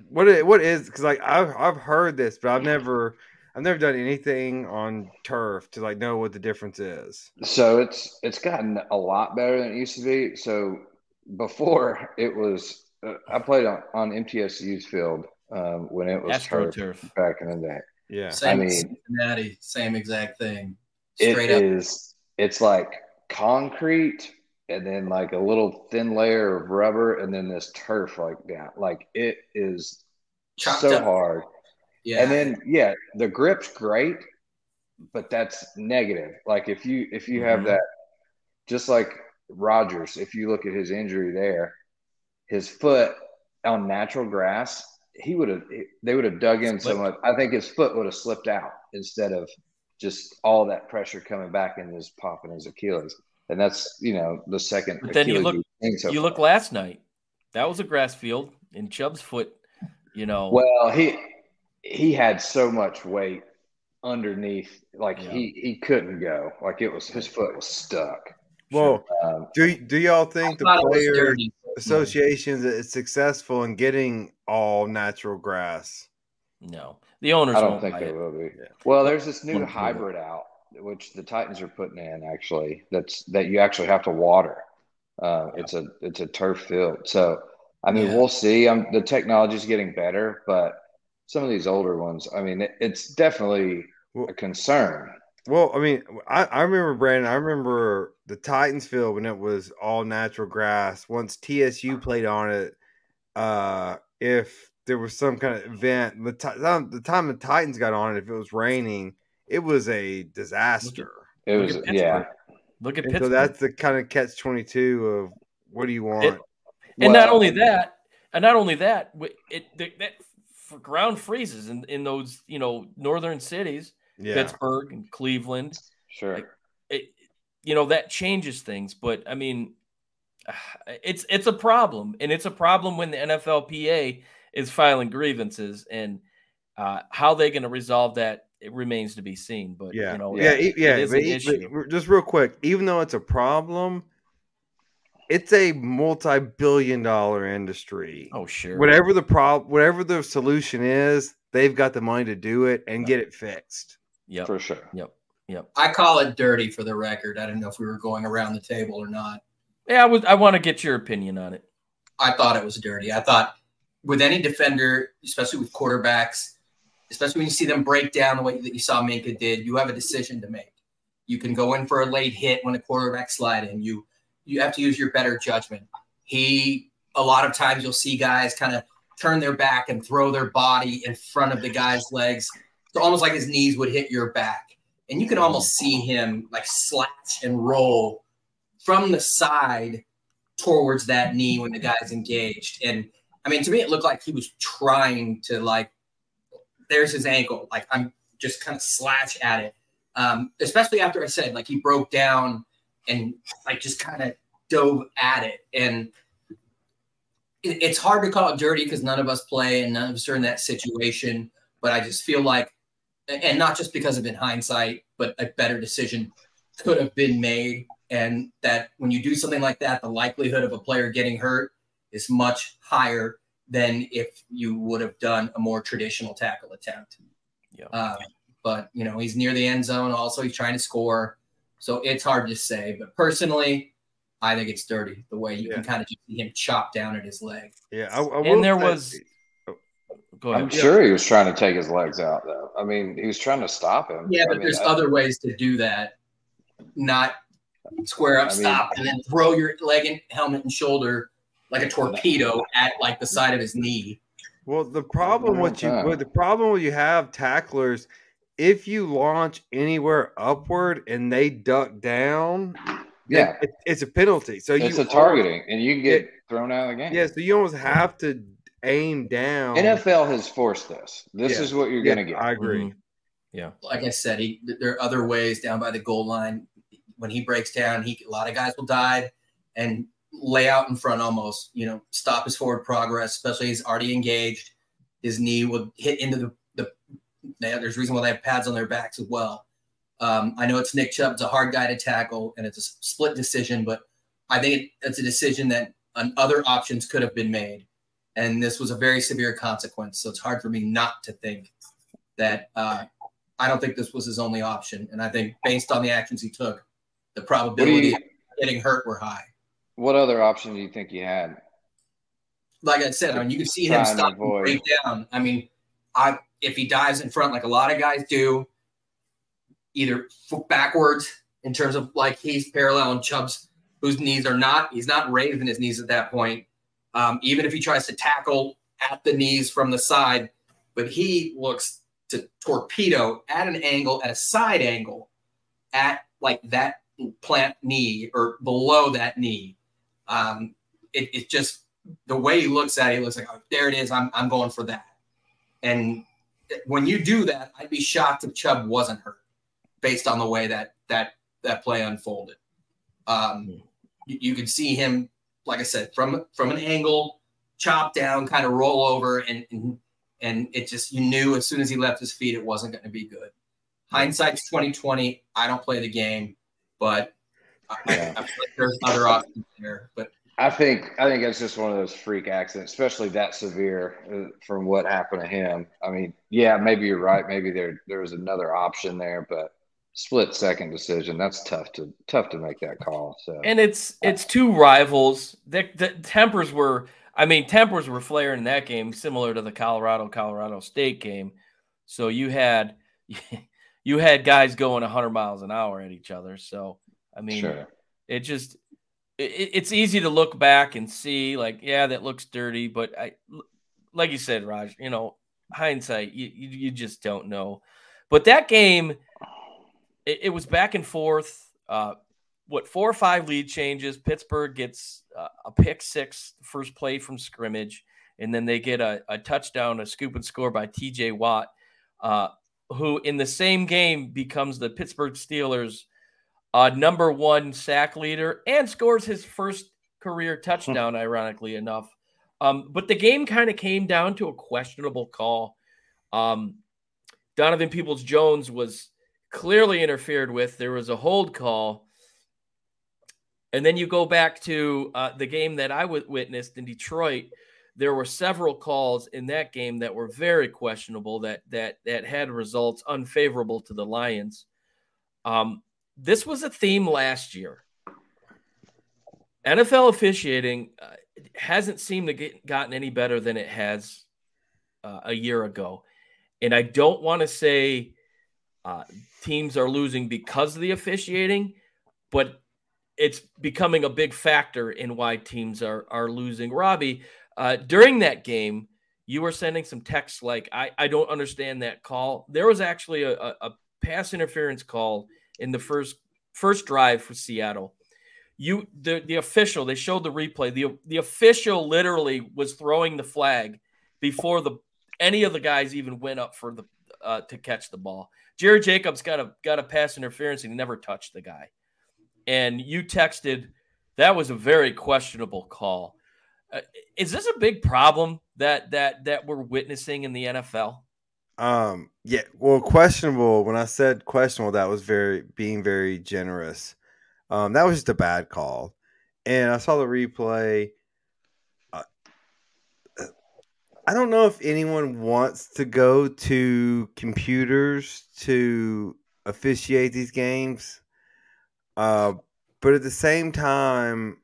what? What is because like I've I've heard this, but I've never I've never done anything on turf to like know what the difference is. So it's it's gotten a lot better than it used to be. So before it was, uh, I played on, on MTSU's field um, when it was turf AstroTurf. back in the day. Yeah, Same I mean- Cincinnati, same exact thing. It Straight up. is. It's like concrete, and then like a little thin layer of rubber, and then this turf like that. Like it is Chopped so up. hard. Yeah. And then yeah, the grip's great, but that's negative. Like if you if you have Mhm. that, just like Rodgers, if you look at his injury there, his foot on natural grass, he would have they would have dug in so much. I think his foot would have slipped out instead of just all that pressure coming back and just popping his Achilles. And that's you know the second. But then you look- so you far. look last night. That was a grass field in Chubb's foot. You know, Well, he he had so much weight underneath, like Yeah. he he couldn't go. Like it was his foot was stuck. well, Um, do do y'all think the thought it was player dirty. associations is successful in getting all natural grass? no, the owners I don't won't think buy they it. will be. Yeah. Well, there's this new Won't do hybrid out, which the Titans are putting in actually. That's that you actually have to water. Uh, it's a it's a turf field. So I mean, Yeah. we'll see. Um, the technology is getting better, but some of these older ones, I mean, it, it's definitely Well- a concern. Well, I mean, I, I remember Brandon. I remember the Titans field when it was all natural grass. Once TSU played on it, uh, if there was some kind of event, the ti- time the time the Titans got on it, if it was raining, it was a disaster. It was at yeah. Look at And so that's the kind of catch twenty two of what do you want? It- and not only that, and not only that, wi- it that, that ground freezes in, in those you know northern cities, yeah, Pittsburgh and Cleveland. Sure. It, you know that changes things, but I mean, it's it's a problem, and it's a problem when the NFLPA is filing grievances, and uh, how they're going to resolve that it remains to be seen. But yeah, you know, yeah, it- yeah. it is but an issue. just real quick, even though it's a problem, it's a multi-billion-dollar industry. Oh sure, whatever the problem, whatever the solution is, they've got the money to do it and get it fixed. Yep, For sure. yep, yep. I call it dirty for the record. I don't know if we were going around the table or not. Yeah, I would. I want to get your opinion on it. I thought it was dirty. I thought with any defender, especially with quarterbacks, especially when you see them break down the way that you saw Minkah did, you have a decision to make. You can go in for a late hit when a quarterback sliding. You you have to use your better judgment. He a lot of times you'll see guys kind of turn their back and throw their body in front of the guy's legs. It's almost like his knees would hit your back. And you can almost see him like slash and roll from the side towards that knee when the guy's engaged. And I mean, to me, it looked like he was trying to like, there's his ankle. Like I'm just kind of slash at it. Um, especially after I said like he broke down and like just kind of dove at it. And it, it's hard to call it dirty because none of us play and none of us are in that situation. But I just feel like, and not just because of in hindsight, but a better decision could have been made and that when you do something like that, the likelihood of a player getting hurt is much higher than if you would have done a more traditional tackle attempt. Yeah. Uh, but you know, he's near the end zone. Also, he's trying to score, so it's hard to say. But personally, I think it's dirty the way you can kind of just see him chop down at his leg. Yeah, I, I And there say- was- Go ahead. I'm sure he was trying to take his legs out, though. I mean, he was trying to stop him. Yeah, I but mean, there's I- other ways to do that. Not square up, I mean- stop, and then throw your leg and helmet and shoulder like a torpedo at like the side of his knee. Well, the problem with you, Okay. with the problem with you have tacklers, if you launch anywhere upward and they duck down, Yeah, it, it's a penalty. So it's you a targeting, and you can get Yeah. thrown out of the game. Yeah, so you almost have to aim down. NFL has forced this. This Yeah. is what you're Yeah, going to get. I agree. Mhm. Like I said, he, there are other ways down by the goal line. When he breaks down, he a lot of guys will dive and lay out in front almost. You know, stop his forward progress, especially he's already engaged. His knee would hit into the the. There's a reason why they have pads on their backs as well. Um, I know it's Nick Chubb. It's a hard guy to tackle, and it's a split decision. But I think it, it's a decision that on other options could have been made, and this was a very severe consequence. So it's hard for me not to think that. Uh, I don't think this was his only option, and I think based on the actions he took, the probability of getting hurt were high. What other option do you think he had? Like I said, I mean, you can see him stop and break down. I mean, I if he dives in front like a lot of guys do, either backwards in terms of like he's parallel and Chubb's whose knees are not, he's not raising his knees at that point. Um, even if he tries to tackle at the knees from the side, but he looks to torpedo at an angle, at a side angle, at like that plant knee or below that knee. Um, it, it just the way he looks at it, he looks like, oh, there it is. I'm, I'm going for that. And when you do that, I'd be shocked if Chubb wasn't hurt based on the way that that that play unfolded. Um, you, you could see him, like I said, from from an angle, chop down, kind of roll over, and and, and it just you knew as soon as he left his feet, it wasn't going to be good. Hindsight's twenty twenty. I don't play the game, but I, I, I like there's other options there. But I think I think it's just one of those freak accidents, especially that severe uh, from what happened to him. I mean, yeah, maybe you're right. Maybe there there was another option there, but split second decision that's tough to tough to make that call. So And it's it's two rivals. The, the tempers were, I mean, tempers were flaring in that game, similar to the Colorado Colorado State game. So you had you had guys going 100 miles an hour at each other. So I mean, sure, it just it, it's easy to look back and see like, yeah, that looks dirty, but I like you said, Raj, you know, hindsight, you you, you just don't know. But that game, it, it was back and forth. Uh, what four or five lead changes? Pittsburgh gets uh, a pick six, first play from scrimmage, and then they get a, a touchdown, a scoop and score by T.J. Watt, uh, who in the same game becomes the Pittsburgh Steelers' uh, number one sack leader and scores his first career touchdown. ironically enough, um, but the game kind of came down to a questionable call. Um, Donovan Peoples Jones was clearly interfered with. There was a hold call. And then you go back to uh, the game that I w- witnessed in Detroit. There were several calls in that game that were very questionable that that that had results unfavorable to the Lions. Um, this was a theme last year. NFL officiating uh, hasn't seemed to get gotten any better than it has uh, a year ago, and I don't want to say uh, teams are losing because of the officiating, but it's becoming a big factor in why teams are are losing. Robbie, uh, during that game, you were sending some texts like, "I I don't understand that call." There was actually a, a, a pass interference call in the first first drive for Seattle. You the the official they showed the replay. the The official literally was throwing the flag before the any of the guys even went up for the uh, to catch the ball. Jerry Jacobs got a got a pass interference and he never touched the guy. And you texted that was a very questionable call. Uh, is this a big problem that that that we're witnessing in the NFL? Um, yeah, well, questionable. When I said questionable, that was very being very generous. Um, that was just a bad call, and I saw the replay. Uh, I don't know if anyone wants to go to computers to officiate these games, uh, but at the same time,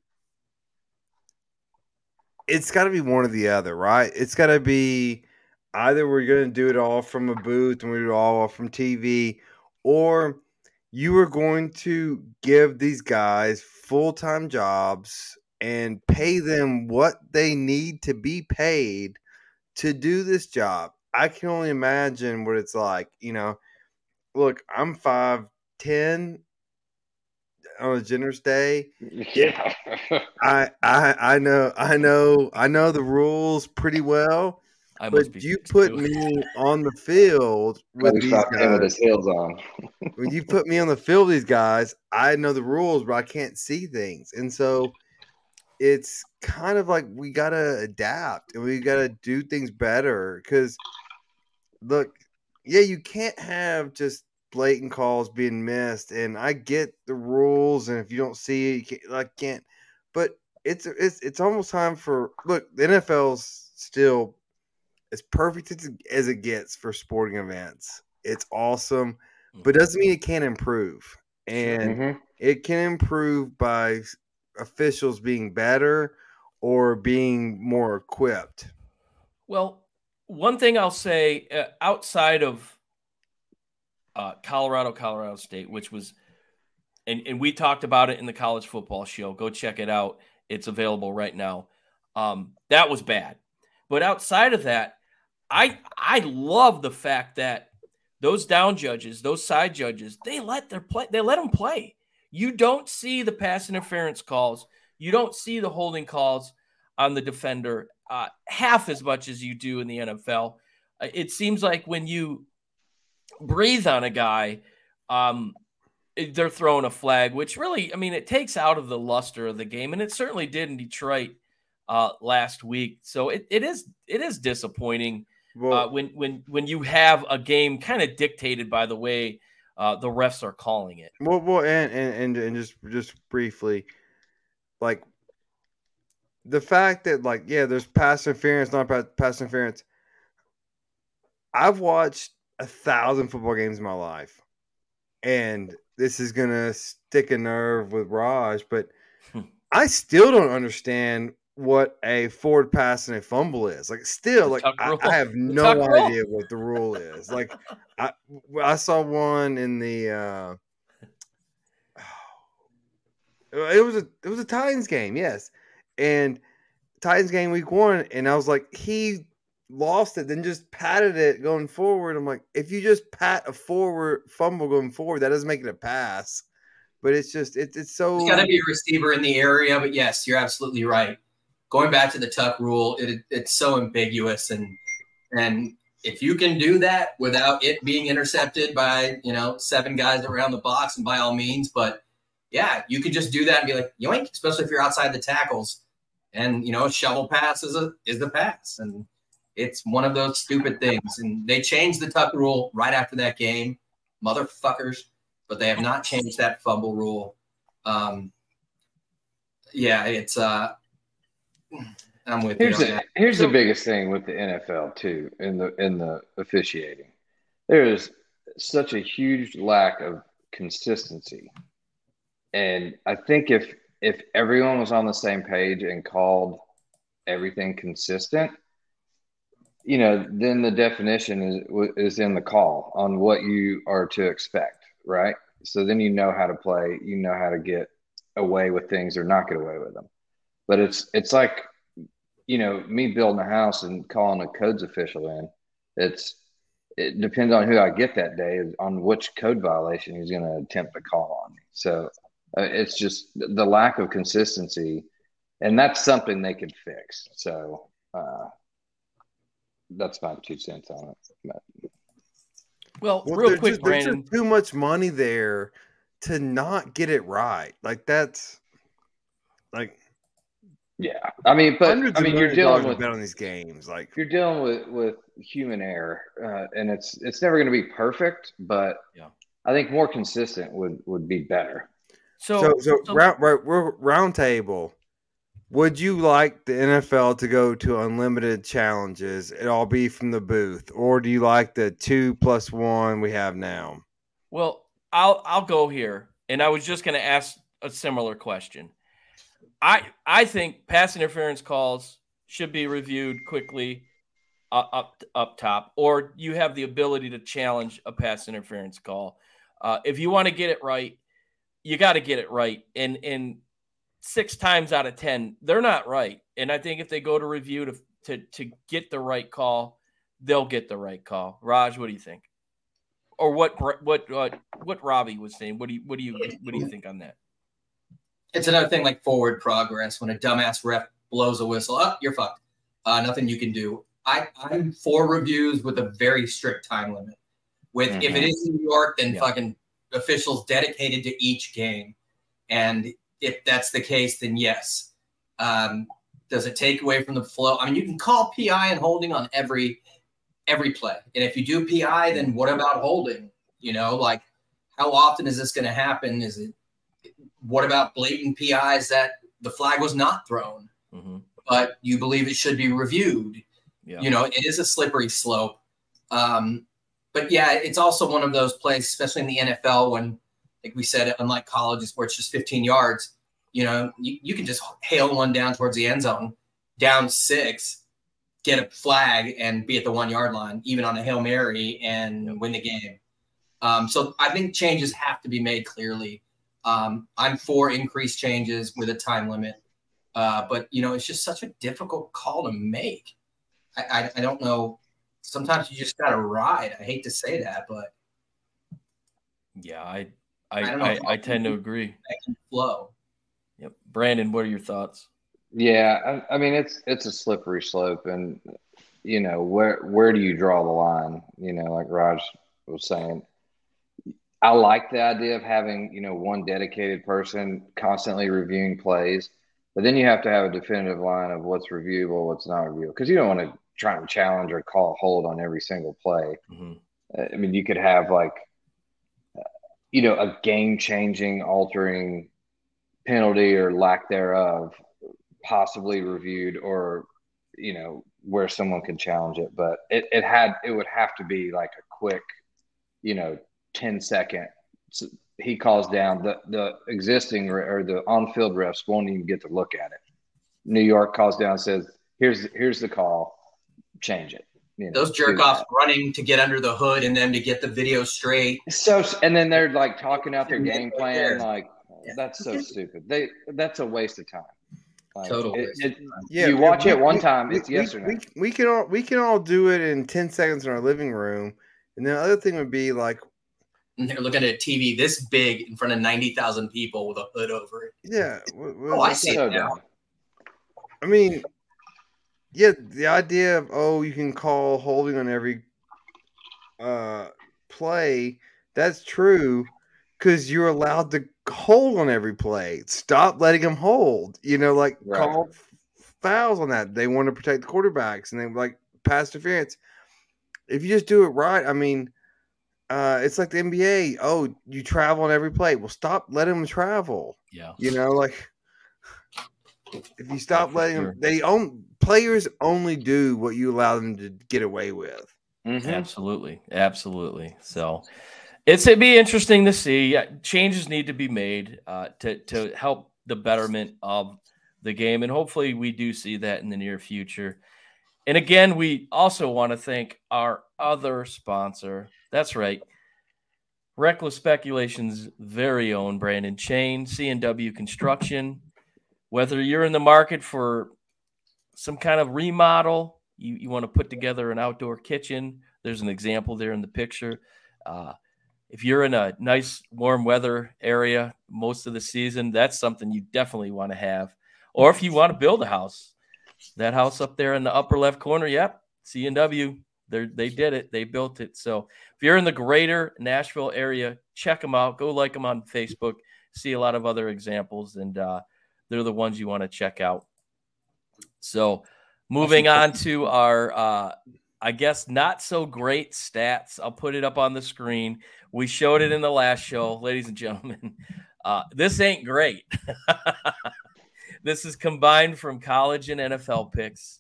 it's got to be one or the other, right? It's got to be either we're going to do it all from a booth and we do it all from TV, or you are going to give these guys full time jobs and pay them what they need to be paid to do this job. I can only imagine what it's like. You know, look, I'm five ten on a generous day. Yeah. I I I know I know I know the rules pretty well. I must But be you put me on the field with With these with guys. his heels on. When you put me on the field with these guys, I know the rules, but I can't see things. And so it's kind of like we gotta adapt and we gotta do things better. Cause look, yeah, you can't have just blatant calls being missed. And I get the rules, and if you don't see it, you can't, like can't. But it's it's it's almost time for look. The NFL's still as perfect as it- gets for sporting events. It's awesome, but it doesn't mean it can't improve. And Mhm. it can improve by officials being better or being more equipped. Well, one thing I'll say uh, outside of uh, Colorado, Colorado State, which was, and, and we talked about it in the college football show. Go check it out. It's available right now. Um, that was bad. But outside of that, I I love the fact that those down judges, those side judges, they let their play, they let them play. You don't see the pass interference calls. You don't see the holding calls on the defender uh, half as much as you do in the NFL. Uh, It seems like when you breathe on a guy, um, they're throwing a flag, which really, I mean, it takes out of the luster of the game, and it certainly did in Detroit uh, last week. So it, it is it is disappointing Well, uh, when when when you have a game kind of dictated by the way uh, the refs are calling it. well, well, and, and and just just briefly, like the fact that like yeah, there's pass interference, not pa- pass interference. I've watched a thousand football games in my life, and this is gonna stick a nerve with Raj, but Hmm. I still don't understand what a forward pass and a fumble is. Like, still, like I. I have no tuck rule. idea what the rule is. Like, I I saw one in the. uh it was a it was a Titans game, yes, and Titans game week one, and I was like, he lost it, then just patted it going forward. I'm like, if you just pat a forward fumble going forward, that doesn't make it a pass. But it's just it's it's so There's got to be a receiver in the area, but yes, you're absolutely right. Going back to the tuck rule, it, it's so ambiguous, and and if you can do that without it being intercepted by you know seven guys around the box, and by all means, but yeah, you can just do that and be like yoink, especially if you're outside the tackles, and you know shovel pass is a is the pass, and it's one of those stupid things. And they changed the tuck rule right after that game, motherfuckers but they have not changed that fumble rule. Um, yeah, it's uh, I'm with Here's you. the here's the biggest thing with the NFL too in the in the officiating. There is such a huge lack of consistency, and I think if if everyone was on the same page and called everything consistent, you know, then the definition is is in the call on what you are to expect, right? So then you know how to play, you know how to get away with things or not get away with them. But it's it's like you know, me building a house and calling a codes official in, it's it depends on who I get that day on which code violation he's going to attempt to call on me. So uh, it's just the lack of consistency, and that's something they could fix. So uh, that's my two cents on it. But- Well, Well, real quick, just, there's Brandon. just too much money there to not get it right. Like that's like yeah, I mean, but hundreds I mean, you're dealing with bet on these games. Like you're dealing with with human error, uh, and it's it's never going to be perfect, but Yeah. I think more consistent would would be better. So, so, so, so- round right, round table. Would you like the NFL to go to unlimited challenges? It all be from the booth, or do you like the two plus one we have now? Well, I'll I'll go here, and I was just going to ask a similar question. I I think pass interference calls should be reviewed quickly. up up top, or you have the ability to challenge a pass interference call. Uh, if you want to get it right, you got to get it right. And and six times out of ten, they're not right. And I think if they go to review to to to get the right call, they'll get the right call. Raj, what do you think? Or what what what what Robbie was saying? What do you what do you what do you think on that? It's another thing like forward progress when a dumbass ref blows a whistle. Up, oh, you're fucked. Uh, nothing you can do. I, I'm for reviews with a very strict time limit. With mm-hmm. if it is New York, then yeah. fucking officials dedicated to each game. And if that's the case, then yes. Um, does it take away from the flow? I mean, you can call PI and holding on every every play. And if you do PI, then what about holding? You know, like how often is this going to happen? Is it what about blatant PIs that the flag was not thrown, mm-hmm. but you believe it should be reviewed? Yeah. You know, it is a slippery slope. Um, but yeah, it's also one of those plays, especially in the NFL, when, like we said, unlike colleges where it's just 15 yards, you know, you, you can just hail one down towards the end zone, down six, get a flag, and be at the one yard line, even on a hail mary, and win the game. Um, so I think changes have to be made clearly. Um, I'm for increased changes with a time limit, uh, but you know, it's just such a difficult call to make. I, I, I don't know sometimes you just gotta ride. I hate to say that, but yeah, I I I, I, I tend to agree. Flow. Yep, Brandon, what are your thoughts? Yeah, I, I mean it's it's a slippery slope, and you know where where do you draw the line? You know, like Raj was saying. I like the idea of having, you know, one dedicated person constantly reviewing plays, but then you have to have a definitive line of what's reviewable, what's not reviewable, because you don't want to try and challenge or call a hold on every single play. Mm-hmm. I mean, you could have like, you know, a game changing, altering penalty or lack thereof, possibly reviewed, or, you know, where someone can challenge it. But it, it had, it would have to be like a quick, you know, 10 second. He calls down the, the existing or the on field refs won't even get to look at it. New York calls down says, here's, here's the call change it. You know, Those jerk offs running to get under the hood and then to get the video straight. So and then they're like talking out their game plan. Like yeah. that's so stupid. They that's a waste of time. Like, Total. It, it, yeah, you watch we, it one time, we, it's we, yes or no. We, we can all we can all do it in ten seconds in our living room, and the other thing would be like and they're looking at a TV this big in front of ninety thousand people with a hood over it. Yeah. Well, oh, I see so it now. I mean, yeah, the idea of oh, you can call holding on every uh play. That's true because you're allowed to hold on every play. Stop letting them hold. You know, like right. call fouls on that. They want to protect the quarterbacks and they like pass interference. If you just do it right, I mean, uh, it's like the NBA. Oh, you travel on every play. Well, stop letting them travel. Yeah. You know, like if you stop letting sure. them, they own players only do what you allow them to get away with. Mm-hmm. Absolutely, absolutely. So it's it'd be interesting to see. Changes need to be made uh, to to help the betterment of the game, and hopefully we do see that in the near future. And again, we also want to thank our other sponsor. That's right. Reckless Speculation's very own Brandon Chain, CNW Construction. Whether you're in the market for some kind of remodel, you, you want to put together an outdoor kitchen, there's an example there in the picture. Uh, if you're in a nice warm weather area most of the season, that's something you definitely want to have. Or if you want to build a house, that house up there in the upper left corner, yep, CNW, they they did it, they built it. So you're in the greater Nashville area, check them out. Go like them on Facebook. See a lot of other examples, and uh, they're the ones you want to check out. So, moving on to our, uh, I guess, not so great stats. I'll put it up on the screen. We showed it in the last show, ladies and gentlemen. Uh, this ain't great. this is combined from college and NFL picks.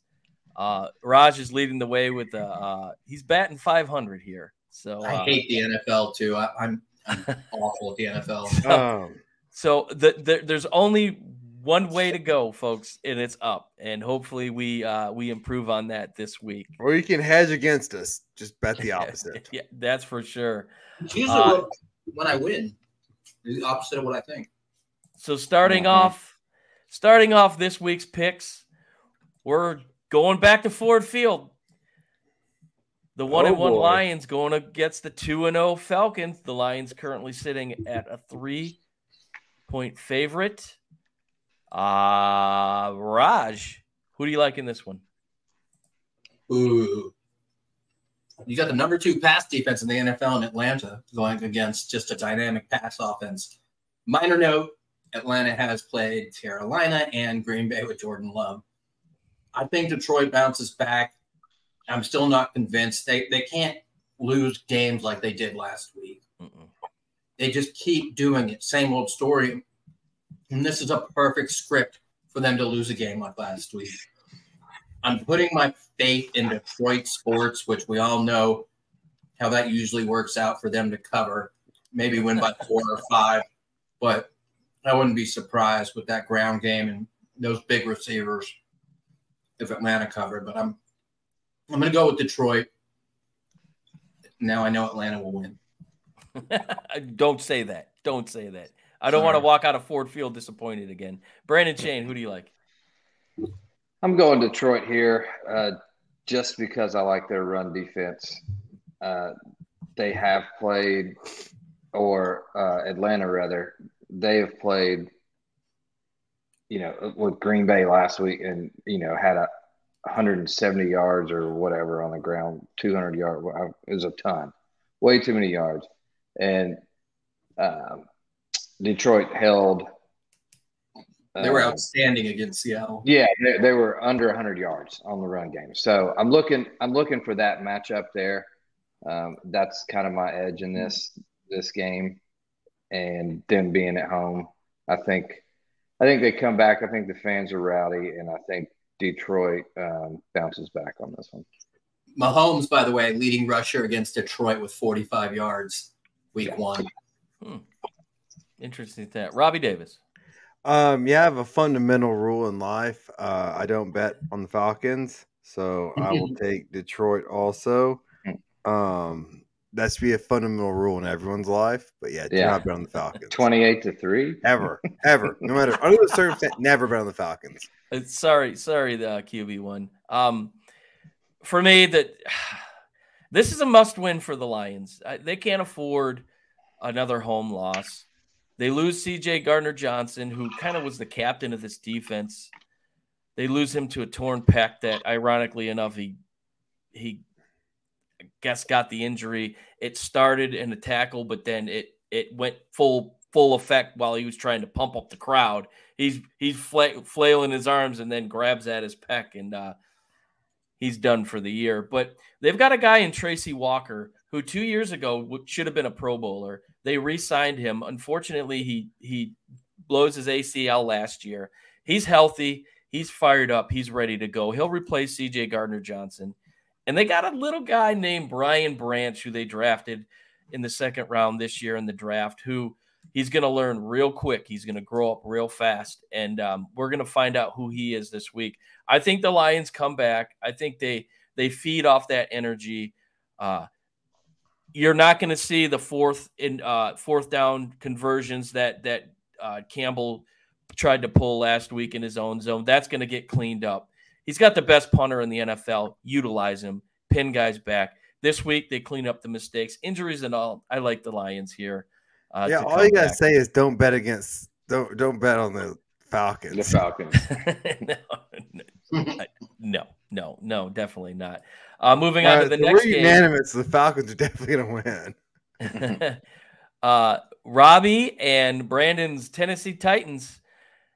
Uh, Raj is leading the way with the. Uh, he's batting 500 here. So I uh, hate the NFL too. I, am I'm, I'm awful at the NFL. Um, so the, the, there's only one way to go, folks, and it's up. And hopefully we uh we improve on that this week. Or you can hedge against us. Just bet the opposite. yeah, that's for sure. It's usually Uh, what, when I win, the opposite of what I think. So starting Mhm. off, starting off this week's picks, we're going back to Ford Field. The one and one. Lions going against the two and zero Falcons. The Lions currently sitting at a three point favorite. Uh Raj, who do you like in this one? Ooh. You got the number two pass defense in the NFL in Atlanta going against just a dynamic pass offense. Minor note Atlanta has played Carolina and Green Bay with Jordan Love. I think Detroit bounces back. I'm still not convinced. They, they can't lose games like they did last week. Mm-mm. They just keep doing it. Same old story. And this is a perfect script for them to lose a game like last week. I'm putting my faith in Detroit sports, which we all know how that usually works out for them to cover, maybe win by four or five. But I wouldn't be surprised with that ground game and those big receivers if Atlanta covered. But I'm I'm gonna go with Detroit. Now I know Atlanta will win. Don't say that. Don't say that. I don't want to walk out of Ford Field disappointed again. Brandon Shane, who do you like? I'm going Detroit here uh, just because I like their run defense. Uh, they have played, or uh, Atlanta rather, they have played, you know, with Green Bay last week and, you know, had a 170 yards or whatever on the ground, 200 yards. It was a ton, way too many yards. And um, Detroit held. They were uh, outstanding against Seattle. yeah, they, they were under 100 yards on the run game. So I'm looking, I'm looking for that matchup there. Um, that's kind of my edge in this this game, and them being at home. I think, I think they come back. I think the fans are rowdy, and I think Detroit um, bounces back on this one. Mahomes, by the way, leading rusher against Detroit with 45 yards week one. Interesting that. Robbie Davis. Um, yeah, I have a fundamental rule in life. Uh, I don't bet on the Falcons, so I will take Detroit also. Um, that's be a fundamental rule in everyone's life. But yeah, do Yeah. not bet on the Falcons. 28 to three. ever, ever, no matter under the circumstance, never bet on the Falcons. Uh, sorry, sorry, the QB one. Um, for me, that this is a must-win for the Lions. I, they can't afford another home loss. They lose C.J. Gardner Johnson, who kind of was the captain of this defense. They lose him to a torn pec. That, ironically enough, he he I guess got the injury. It started in a tackle, but then it it went full full effect while he was trying to pump up the crowd he's he's fla- flailing his arms and then grabs at his pec and uh, he's done for the year. But they've got a guy in Tracy Walker who two years ago should have been a Pro Bowler. They re-signed him. Unfortunately, he he blows his ACL last year. He's healthy. He's fired up. He's ready to go. He'll replace C.J. Gardner Johnson. And they got a little guy named Brian Branch who they drafted in the second round this year in the draft who he's going to learn real quick. He's going to grow up real fast, and um, we're going to find out who he is this week. I think the Lions come back. I think they they feed off that energy. Uh, you're not going to see the fourth in uh, fourth down conversions that that uh, Campbell tried to pull last week in his own zone. That's going to get cleaned up. He's got the best punter in the NFL. Utilize him. Pin guys back. This week they clean up the mistakes, injuries, and all. I like the Lions here. Uh, yeah, all come you gotta back. say is don't bet against don't don't bet on the Falcons. The Falcons. no, no, no, no, definitely not. Uh, moving All on right, to the so next we're game. unanimous. The Falcons are definitely gonna win. uh, Robbie and Brandon's Tennessee Titans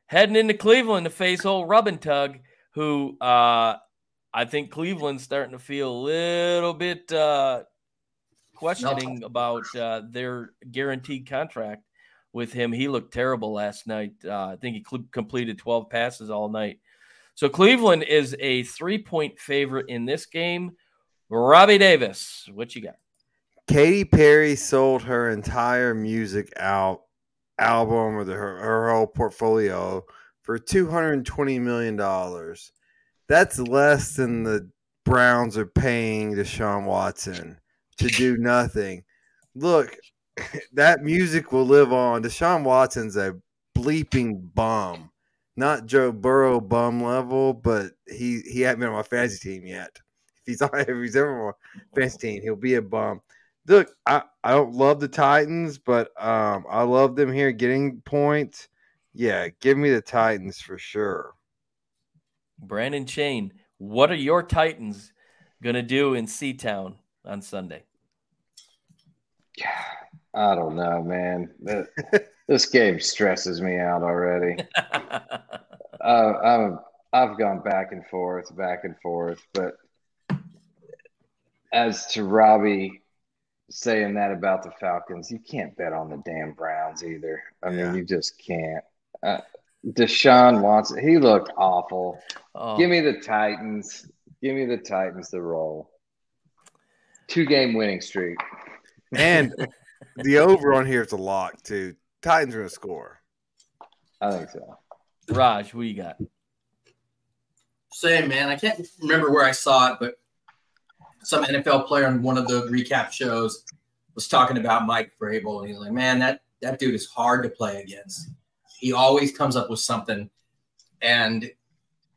heading into Cleveland to face old Rub and Tug, who uh, I think Cleveland's starting to feel a little bit uh, questioning about uh, their guaranteed contract with him. He looked terrible last night. Uh, I think he cl- completed 12 passes all night. So Cleveland is a three point favorite in this game. Robbie Davis, what you got? Katy Perry sold her entire music out album or the, her, her whole portfolio for two hundred and twenty million dollars. That's less than the Browns are paying Deshaun Watson to do nothing. Look, that music will live on. Deshaun Watson's a bleeping bum. Not Joe Burrow bum level, but he he hasn't been on my fantasy team yet. If he's on if he's ever on my fantasy team, he'll be a bum. Look, I, I don't love the Titans, but um I love them here getting points. Yeah, give me the Titans for sure. Brandon Chain, what are your Titans gonna do in C-Town on Sunday? I don't know, man. this game stresses me out already. uh, I'm, I've gone back and forth, back and forth. But as to Robbie saying that about the Falcons, you can't bet on the damn Browns either. I Yeah. mean, you just can't. Uh, Deshaun Watson, he looked awful. Oh, Give me the Titans. Give me the Titans the roll. Two game winning streak. And the over on here is a lock too. Titans are gonna score. I think so. Raj, what you got? Same man. I can't remember where I saw it, but some NFL player on one of the recap shows was talking about Mike Vrabel, and he's like, "Man, that that dude is hard to play against. He always comes up with something, and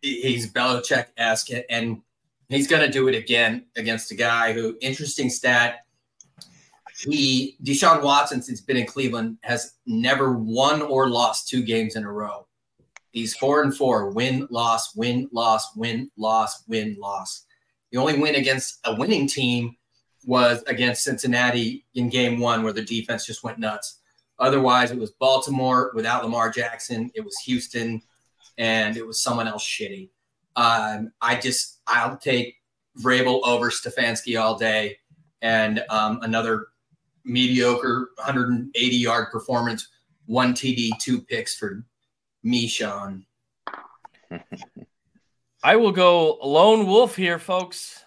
he- he's Belichick esque, and he's going to do it again against a guy who, interesting stat, he Deshaun Watson, since been in Cleveland, has never won or lost two games in a row. He's four and four, win, loss, win, loss, win, loss, win, loss. The only win against a winning team was against Cincinnati in game one, where the defense just went nuts. Otherwise, it was Baltimore without Lamar Jackson. It was Houston, and it was someone else shitty. Um, I just I'll take Vrabel over Stefanski all day, and um, another mediocre 180 yard performance, one TD, two picks for me, Sean. I will go lone wolf here, folks.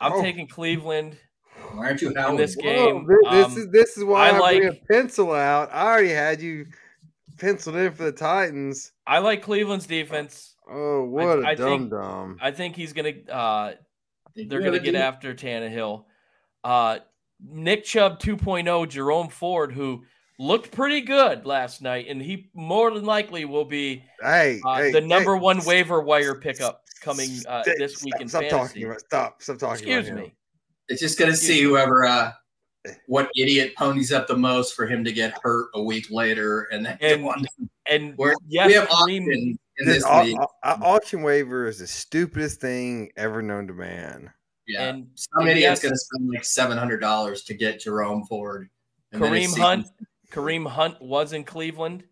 I'm Oh. taking Cleveland. Why aren't you In this game, thi- this, um, is this is why I I, bring like- a pencil out. I already had you penciled in for the Titans. I like Cleveland's defense. Oh, what a I dum think- dum! I think he's gonna uh They they're gonna get deep- after Tannehill. Uh Nick Chubb 2.0, Jerome Ford, who looked pretty good last night, and he more than likely will be Hey, uh, hey, the number hey, one waiver wire pickup coming uh, this week in stop fantasy. talking about stop stop talking Excuse about me. Him. It's just gonna see whoever uh what idiot ponies up the most for him to get hurt a week later and then And one And We're- yes, we have Kareem- options in This this au- league. au- au- auction waiver is the stupidest thing ever known to man. Yeah. and Some and idiot's yes, gonna spend like seven hundred dollars to get Jerome Ford. and then Kareem season- Hunt. Kareem Hunt was in Cleveland,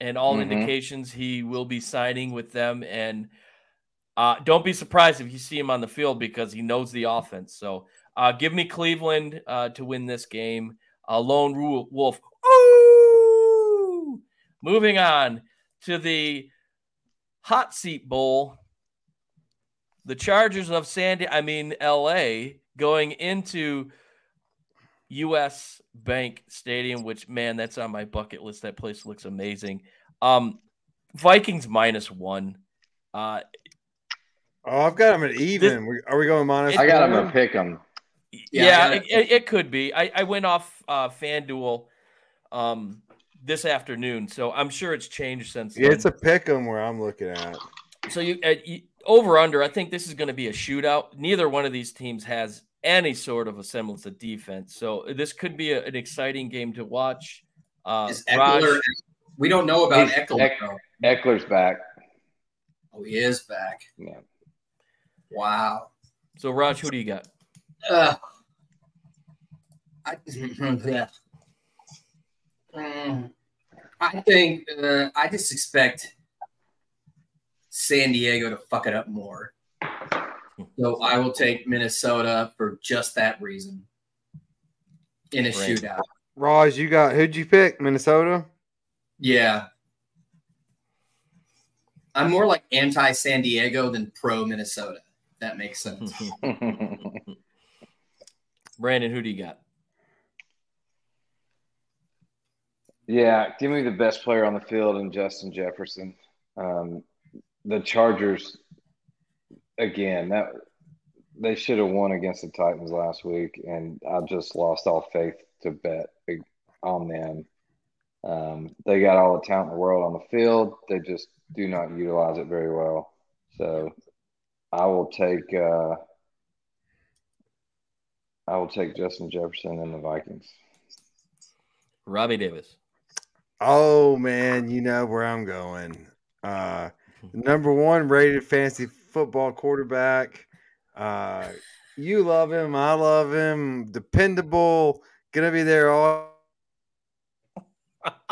and all Mhm. indications he will be signing with them. And uh, don't be surprised if you see him on the field because he knows the offense. So uh, give me Cleveland uh, to win this game. Uh, lone Ru- wolf. Ooh! Moving on to the hot seat bowl. The Chargers of Sandy, I mean LA, going into US Bank Stadium, which man, that's on my bucket list. That place looks amazing. Um, Vikings minus one. Uh, Oh, I've got them at even. We- Are we going minus? I got them one? to pick him. Yeah, yeah, it, it, it could be. I, I went off uh, FanDuel um, this afternoon, so I'm sure it's changed since. Yeah, then. it's a pick 'em where I'm looking at. So you, uh, you over under. I think this is going to be a shootout. Neither one of these teams has any sort of a semblance of defense. So this could be a, an exciting game to watch. Uh, Is Raj, Ekeler, we don't know about He's- Ekeler. Ekeler's back. Oh, he is back. Yeah. Wow. so Raj, who do you got? Uh, I, yeah. Mm, I think uh, I just expect San Diego to fuck it up more. So I will take Minnesota for just that reason in a Right. shootout. Raj, you got who'd you pick? Minnesota. Yeah. I'm more like anti San Diego than pro Minnesota. That makes sense. Brandon, who do you got? yeah, give me the best player on the field and Justin Jefferson. Um, the Chargers, again, that they should have won against the Titans last week, and I just lost all faith to bet on them. Um, they got all the talent in the world on the field. They just do not utilize it very well. So I will take uh, I will take Justin Jefferson and the Vikings. Robbie Davis. Oh man, you know where I'm going. Uh, number one rated fantasy football quarterback. Uh, you love him, I love him. Dependable, gonna be there all.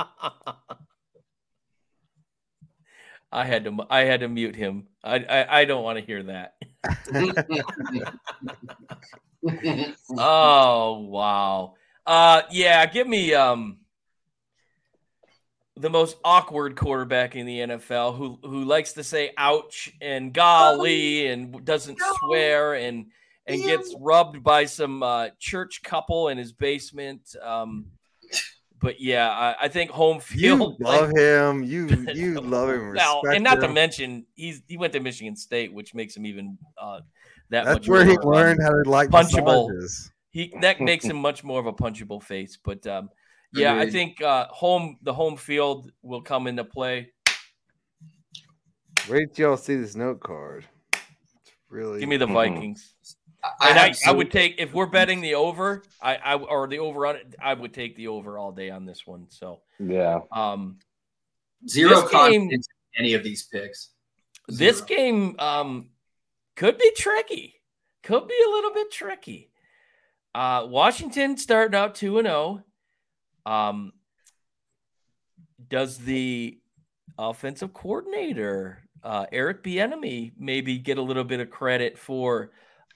I had to I had to mute him. I I, I don't want to hear that. oh wow. Uh yeah, give me um the most awkward quarterback in the NFL who who likes to say ouch and golly and doesn't no. swear and and yeah. gets rubbed by some uh, church couple in his basement. Um, but yeah, I, I, think home field. You love like, him. You you love him. Now, and not him. to mention, he's he went to Michigan State, which makes him even uh, that That's much. where he learned how to like punchable. Massages. He that makes him much more of a punchable face. But um, yeah, I think uh, home the home field will come into play. Wait till y'all see this note card. It's really give me the Vikings. I, I, I, would take if we're betting the over, I, I or the over on it, I would take the over all day on this one. So yeah, um, zero confidence in any of these picks. Zero. This game um could be tricky, could be a little bit tricky. Uh, Washington starting out two and zero. Oh. Um, does the offensive coordinator uh, Eric Bieniemy maybe get a little bit of credit for?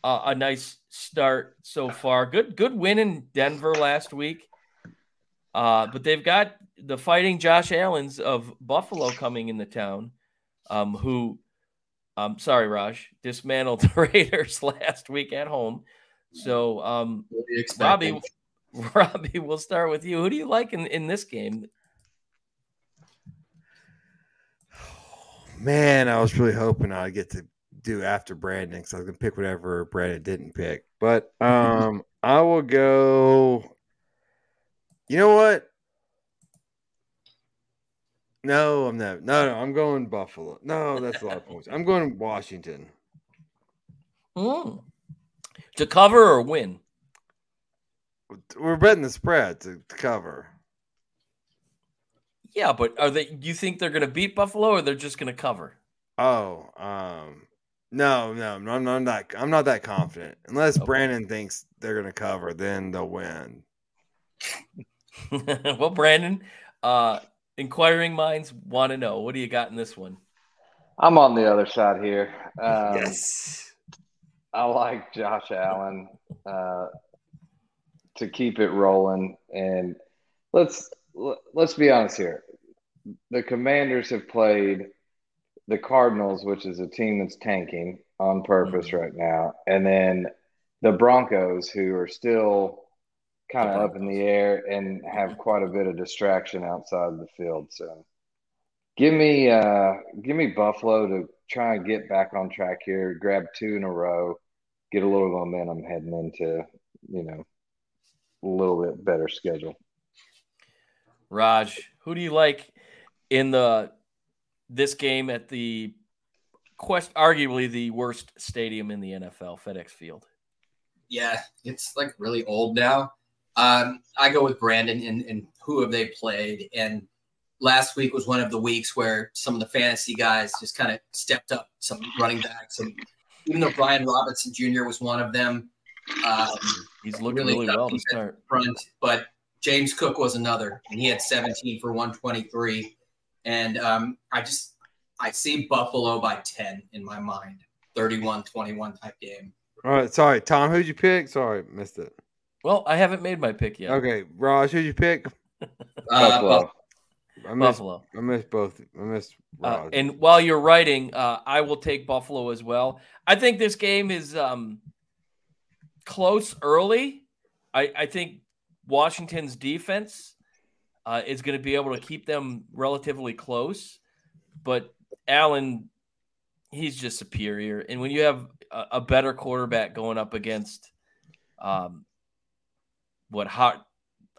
uh, a nice start so far. Good good win in Denver last week. Uh, but they've got the fighting Josh Allen's of Buffalo coming into town, um, who, um, sorry, Raj, dismantled the Raiders last week at home. So, um, Robbie, Robbie, we'll start with you. Who do you like in, in this game? Man, I was really hoping I'd get to do after Brandon because I was gonna pick whatever Brandon didn't pick. But um, I will go. You know what? No, I'm not. No, no, I'm going Buffalo. No, that's a lot of points. I'm going Washington. Mm. To cover or win? We're betting the spread to, to cover. Yeah, but are they? You think they're going to beat Buffalo, or they're just going to cover? Oh, um, no, no, no, I'm not. I'm not that confident. Unless okay. Brandon thinks they're going to cover, then they'll win. well, Brandon, uh, inquiring minds want to know. What do you got in this one? I'm on the other side here. Um, yes, I like Josh Allen uh, to keep it rolling, and let's let's be honest here. The Commanders have played the Cardinals, which is a team that's tanking on purpose mm-hmm. right now, and then the Broncos, who are still kind of up in the air and have quite a bit of distraction outside of the field. So, give me uh, give me Buffalo to try and get back on track here, grab two in a row, get a little momentum heading into you know a little bit better schedule. Raj, who do you like in the this game at the quest arguably the worst stadium in the NFL, FedEx Field. Yeah, it's like really old now. Um, I go with Brandon and, and who have they played? And last week was one of the weeks where some of the fantasy guys just kind of stepped up, some running backs. And even though Brian Robinson Jr. was one of them, um, he's looking really, really well to start. Front, but James Cook was another, and he had 17 for 123. And um, I just I see Buffalo by 10 in my mind. 31-21 type game. All right, sorry, Tom, who'd you pick? Sorry, missed it. Well, I haven't made my pick yet. Okay, Raj, who'd you pick? uh, Buffalo. I missed, Buffalo. I miss both. I missed uh, and while you're writing, uh, I will take Buffalo as well. I think this game is um, close early. I, I think Washington's defense uh, is going to be able to keep them relatively close. But Allen, he's just superior. And when you have a, a better quarterback going up against, um, what How,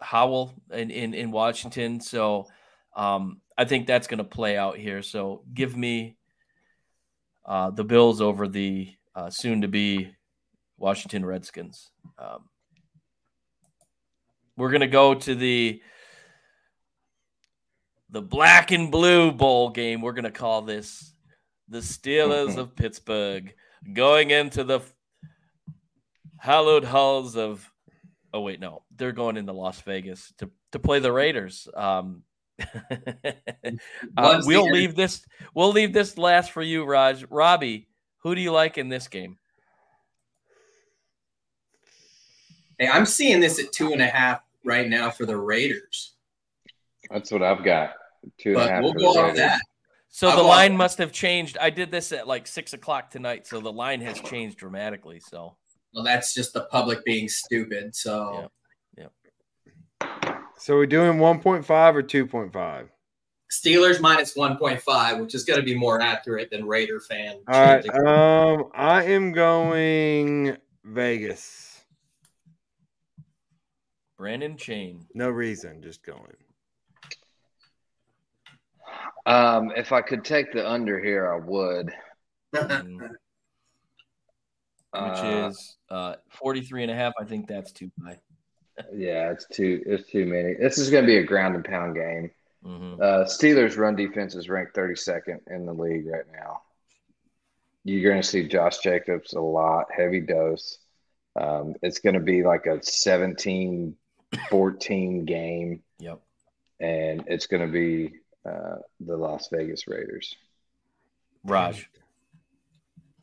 Howell in, in in Washington, so um, I think that's going to play out here. So give me uh, the Bills over the uh, soon to be Washington Redskins. Um, we're going to go to the the black and blue bowl game. We're going to call this the Steelers of Pittsburgh going into the hallowed halls of. Oh wait, no, they're going into Las Vegas to to play the Raiders. Um, uh, we'll leave this. We'll leave this last for you, Raj. Robbie, who do you like in this game? Hey, I'm seeing this at two and a half right now for the Raiders. That's what I've got. Two and a half. We'll go off that. So I'll the line must have changed. I did this at like six o'clock tonight, so the line has changed dramatically. So, well, that's just the public being stupid. So, yeah. yeah. So we're doing 1.5 or 2.5? Steelers minus 1.5, which is going to be more accurate than Raider fan. All right. Um, I am going Vegas. Brandon Chain. No reason, just going. Um, if I could take the under here, I would. Which uh, is uh 43 and a half. I think that's too high. yeah, it's too it's too many. This is going to be a ground and pound game. Mm-hmm. Uh, Steelers run defense is ranked 32nd in the league right now. You're going to see Josh Jacobs a lot, heavy dose. Um, it's going to be like a 17 14 game. Yep. And it's going to be uh, the Las Vegas Raiders. Raj.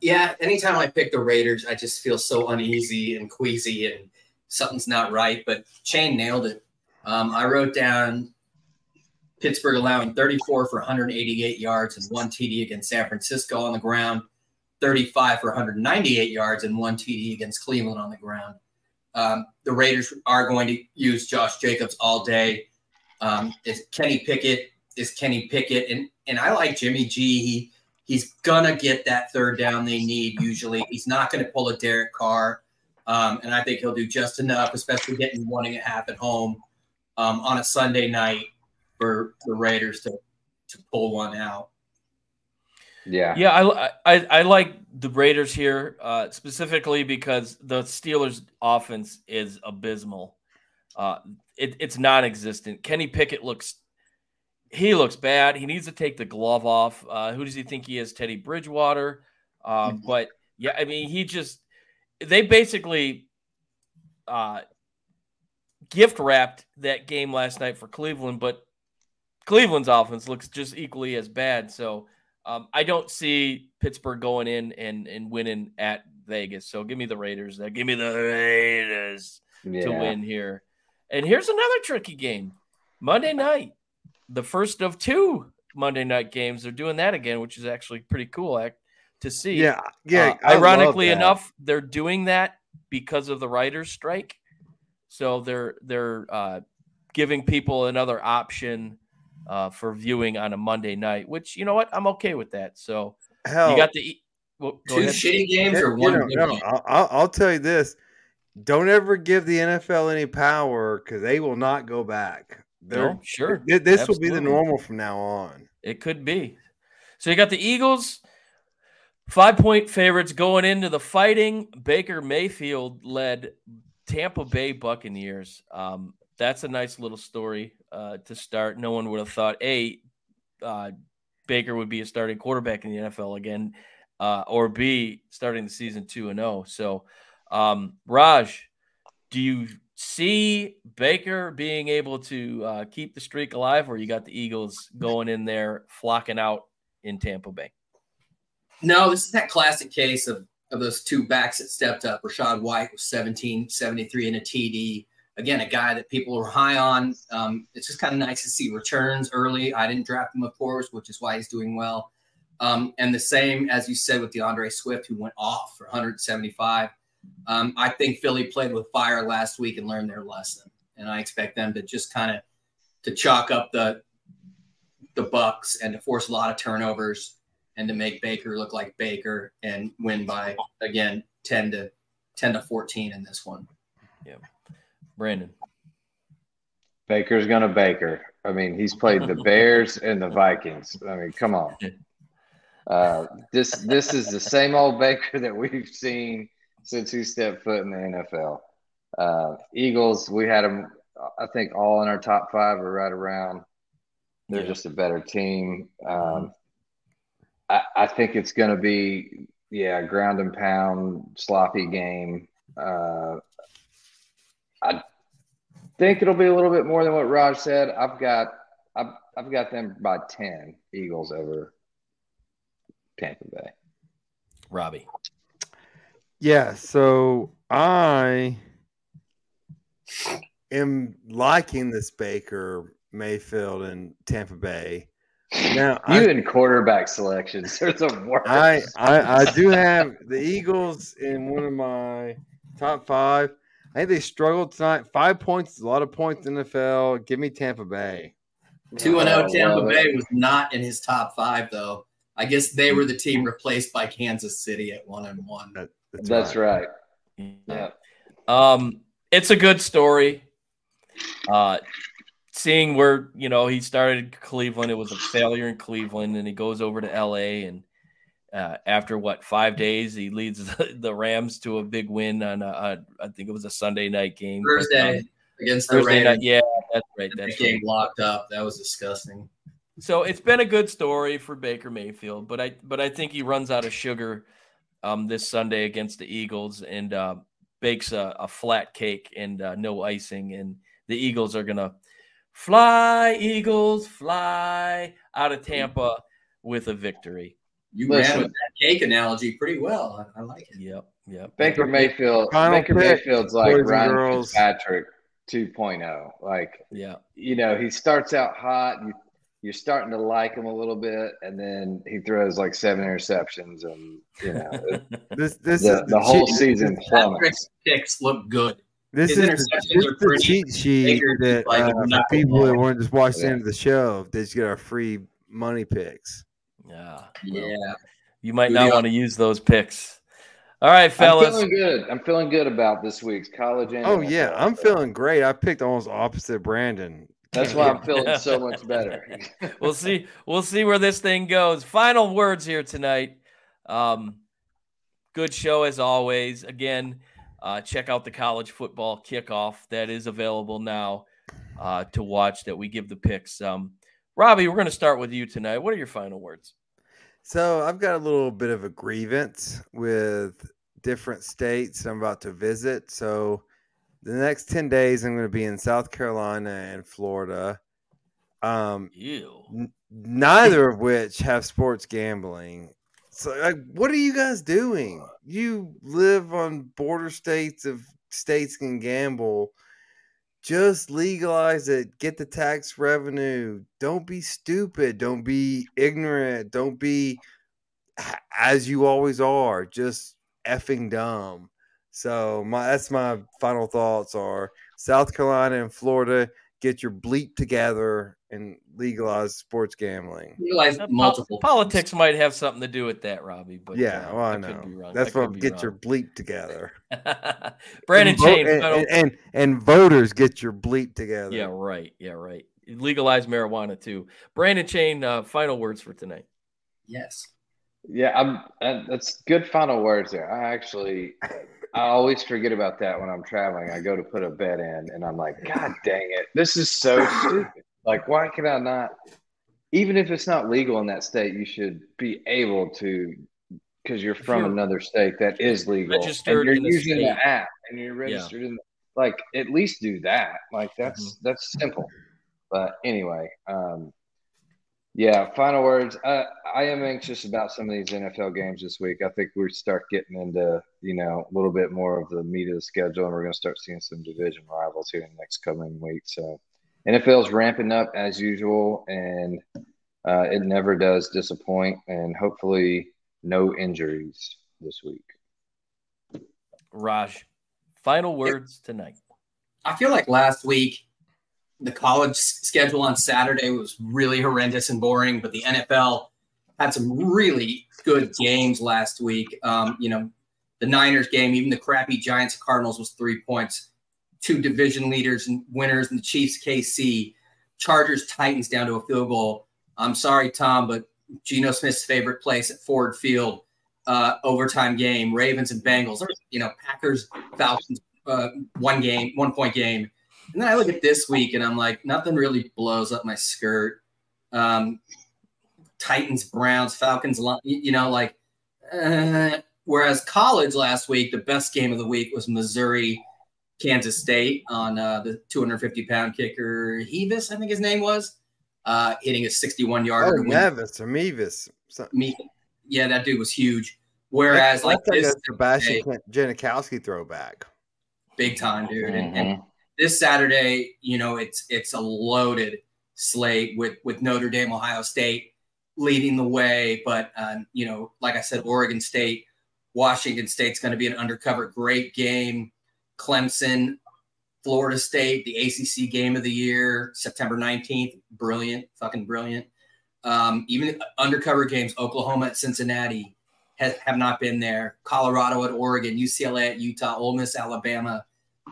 Yeah, anytime I pick the Raiders, I just feel so uneasy and queasy and something's not right. But Chain nailed it. Um, I wrote down Pittsburgh allowing 34 for 188 yards and one TD against San Francisco on the ground, 35 for 198 yards and one TD against Cleveland on the ground. Um, the Raiders are going to use Josh Jacobs all day. Um, is Kenny Pickett is Kenny Pickett, and and I like Jimmy G. He he's gonna get that third down they need. Usually, he's not going to pull a Derek Carr. Um, and I think he'll do just enough, especially getting one and a half at home um, on a Sunday night for the Raiders to to pull one out. Yeah, yeah, I I, I like the Raiders here uh, specifically because the Steelers' offense is abysmal. Uh, it, it's non-existent. Kenny Pickett looks he looks bad. He needs to take the glove off. Uh, who does he think he is? Teddy Bridgewater. Uh, mm-hmm. But yeah, I mean, he just they basically uh, gift wrapped that game last night for Cleveland, but Cleveland's offense looks just equally as bad. So um, I don't see Pittsburgh going in and, and winning at Vegas. So give me the Raiders. There. Give me the Raiders yeah. to win here. And here's another tricky game Monday night, the first of two Monday night games. They're doing that again, which is actually pretty cool to see. Yeah, yeah. Uh, ironically enough, they're doing that because of the writers' strike. So they're they're uh, giving people another option uh, for viewing on a Monday night, which you know what I'm okay with that. So Hell, you got the well, two ahead. shitty games or one. You know, no, I'll, I'll tell you this: don't ever give the NFL any power because they will not go back. They're, no, sure. This Absolutely. will be the normal from now on. It could be. So you got the Eagles Five point favorites going into the fighting Baker Mayfield led Tampa Bay Buccaneers. Um, that's a nice little story uh, to start. No one would have thought, A, uh, Baker would be a starting quarterback in the NFL again, uh, or B, starting the season 2 and 0. So, um, Raj, do you see Baker being able to uh, keep the streak alive, or you got the Eagles going in there flocking out in Tampa Bay? No, this is that classic case of of those two backs that stepped up. Rachaad White was 17, 73 in a TD. Again, a guy that people were high on. Um, it's just kind of nice to see returns early. I didn't draft him, of course, which is why he's doing well. Um, and the same, as you said, with D'Andre Swift, who went off for 175. Um, I think Philly played with fire last week and learned their lesson. And I expect them to just kind of to chalk up the the Bucks and to force a lot of turnovers and to make Baker look like Baker and win by again 10 to 10 to 14 in this one. Yeah, Brandon. Baker's gonna Baker. I mean, he's played the Bears and the Vikings. I mean, come on. Uh, this this is the same old Baker that we've seen since he stepped foot in the NFL. Uh, Eagles, we had them, I think, all in our top five or right around. They're Yeah. just a better team. Um, I, I think it's going to be, yeah, ground and pound, sloppy game. Uh, I think it'll be a little bit more than what Raj said. I've got, I've, I've got them by ten Eagles over Tampa Bay. Robbie. Yeah, so I am liking this Baker, Mayfield, and Tampa Bay. Now, You I, and quarterback selections are the worst. I, I, I do have the Eagles in one of my top five. I think they struggled tonight. Five points is a lot of points in the NFL. Give me Tampa Bay. 2 and 0 Oh, Tampa Bay was not in his top 5 though. I guess they were the team replaced by Kansas City at 1 and 1. That's right. Yeah. Yeah. Um, it's a good story. Uh, seeing where you know he started Cleveland, it was a failure in Cleveland, and he goes over to LA, and uh, after what five days, he leads the, the Rams to a big win on a, a, I think it was a Sunday night game. But, Thursday um, against the Thursday night, yeah, that's right. The That's game right. locked up. That was disgusting. So it's been a good story for Baker Mayfield, but I but I think he runs out of sugar um, this Sunday against the Eagles and uh, bakes a, a flat cake and uh, no icing, and the Eagles are gonna fly, Eagles fly out of Tampa with a victory. You Listen. ran with that cake analogy pretty well. I, I like it. Yep, yep. Baker Mayfield. Final Baker pick, Mayfield's like boys Ryan girls. Fitzpatrick 2.0. Like Yeah, you know, he starts out hot. You, you're starting to like him a little bit, and then he throws like seven interceptions, and you know, This this the, is the whole cheat- season plummets. Patrick's picks look good. This his is the, interceptions this are the pretty. cheat sheet Baker's that like uh, a people that ball. want to just watch the Yeah. end of the show. They just get our free money picks. yeah. well, Yeah. you might not do you- want to use those picks. All right, fellas. I'm feeling good. I'm feeling good about this week's college. And Oh NFL. yeah, I'm feeling great. I picked almost opposite Brandon. That's why I'm feeling so much better. we'll see. We'll see where this thing goes. Final words here tonight. Um, good show as always. Again, uh, check out the college football kickoff that is available now uh, to watch. That we give the picks. Um, Robbie, we're going to start with you tonight. What are your final words? So I've got a little bit of a grievance with different states I'm about to visit. So the next 10 days I'm going to be in South Carolina and Florida. Um, n- neither of which have sports gambling. So, like, what are you guys doing? You live on border states of states can gamble. Just legalize it. Get the tax revenue. Don't be stupid. Don't be ignorant. Don't be as you always are. Just effing dumb. So my that's my final thoughts are South Carolina and Florida get your bleep together and legalize sports gambling. Realize po- multiple politics might have something to do with that, Robbie. But yeah, uh, well, I could know. That's I what could be get your bleep together. Brandon and, vo- Chain. and, and, and and voters get your bleep together. Yeah, right. Yeah, right. Legalize marijuana too. Brandon Chain, uh, final words for tonight. Yes. Yeah, I'm. Uh, that's good final words there. I actually, I always forget about that when I'm traveling. I go to put a bet in, and I'm like, God dang it, this is so stupid. Like, why can I not? Even if it's not legal in that state, you should be able to, because you're from you're another state that is legal, registered and you're in the using state. the app, and you're registered in. Like, at least do that. Like, that's Mm-hmm. that's simple. But anyway, um, yeah, final words. Uh, I am anxious about some of these NFL games this week. I think we start getting into, you know, a little bit more of the meat of the schedule, and we're going to start seeing some division rivals here in the next coming weeks. So, NFL's ramping up as usual, and uh, it never does disappoint. And hopefully, no injuries this week. Raj, final words tonight. I feel like last week the college schedule on Saturday was really horrendous and boring, but the NFL had some really good games last week. Um, you know, the Niners game, even the crappy Giants Cardinals was three points. Two division leaders and winners, and the Chiefs KC, Chargers Titans down to a field goal. I'm sorry, Tom, but Geno Smith's favorite place at Ford Field, uh, overtime game, Ravens and Bengals, you know, Packers Falcons, uh, one game, one point game. And then I look at this week and I'm like, nothing really blows up my skirt. Um, Titans, Browns, Falcons, you know, like. Uh, whereas college last week, the best game of the week was Missouri, Kansas State on uh, the 250 pound kicker Hevis, I think his name was, uh, hitting a 61 yarder. Oh, Nevis or Mevis. Me, yeah, that dude was huge. Whereas, like that's this, Sebastian Janikowski throwback, big time, dude. Mm-hmm. And, and mm-hmm. This Saturday, you know, it's it's a loaded slate with with Notre Dame, Ohio State leading the way. But, uh, you know, like I said, Oregon State, Washington State's going to be an undercover great game. Clemson, Florida State, the ACC game of the year, September 19th. Brilliant, fucking brilliant. Um, even undercover games, Oklahoma at Cincinnati have not been there. Colorado at Oregon, UCLA at Utah, Ole Miss, Alabama.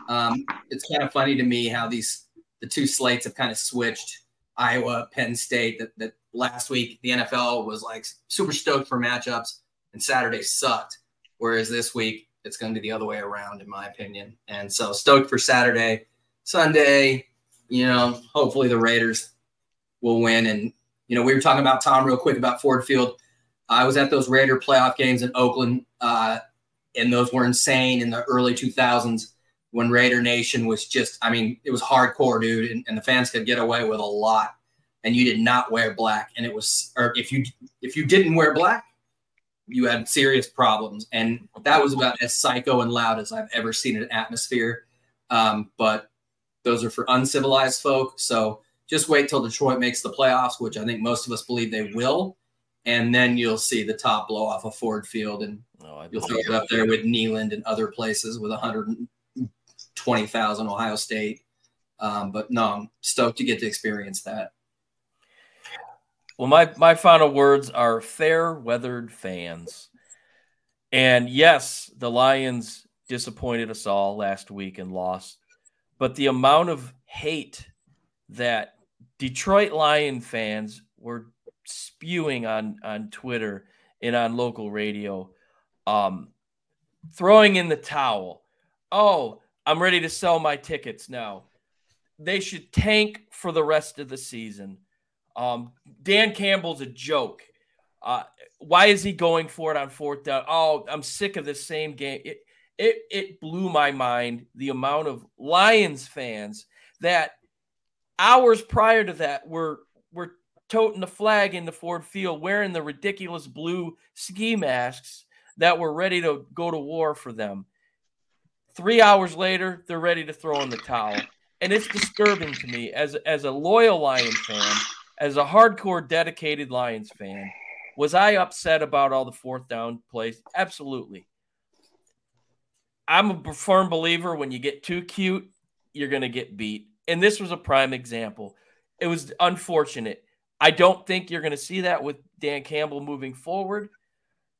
Um, it's kind of funny to me how these the two slates have kind of switched. Iowa, Penn State. That, that last week the NFL was like super stoked for matchups, and Saturday sucked. Whereas this week it's going to be the other way around, in my opinion. And so stoked for Saturday, Sunday. You know, hopefully the Raiders will win. And you know, we were talking about Tom real quick about Ford Field. I was at those Raider playoff games in Oakland, uh, and those were insane in the early 2000s when Raider Nation was just, I mean, it was hardcore, dude, and, and the fans could get away with a lot. And you did not wear black, and it was, or if you if you didn't wear black, you had serious problems. And that was about as psycho and loud as I've ever seen an atmosphere. Um, but those are for uncivilized folk. So just wait till Detroit makes the playoffs, which I think most of us believe they will. And then you'll see the top blow off of Ford Field, and oh, you'll throw it up there with Neyland and other places with 120,000 Ohio State. Um, but no, I'm stoked to get to experience that. Well, my my final words are fair weathered fans. And yes, the Lions disappointed us all last week and lost. But the amount of hate that Detroit Lion fans were spewing on on Twitter and on local radio, um, throwing in the towel. Oh, I'm ready to sell my tickets now. They should tank for the rest of the season. Um, Dan Campbell's a joke. Uh, why is he going for it on fourth down? Oh, I'm sick of this same game. It, it, it blew my mind the amount of Lions fans that hours prior to that were were toting the flag in the Ford Field, wearing the ridiculous blue ski masks that were ready to go to war for them. Three hours later, they're ready to throw in the towel, and it's disturbing to me as as a loyal Lion fan as a hardcore dedicated Lions fan, was I upset about all the fourth down plays? Absolutely. I'm a firm believer when you get too cute, you're going to get beat. And this was a prime example. It was unfortunate. I don't think you're going to see that with Dan Campbell moving forward.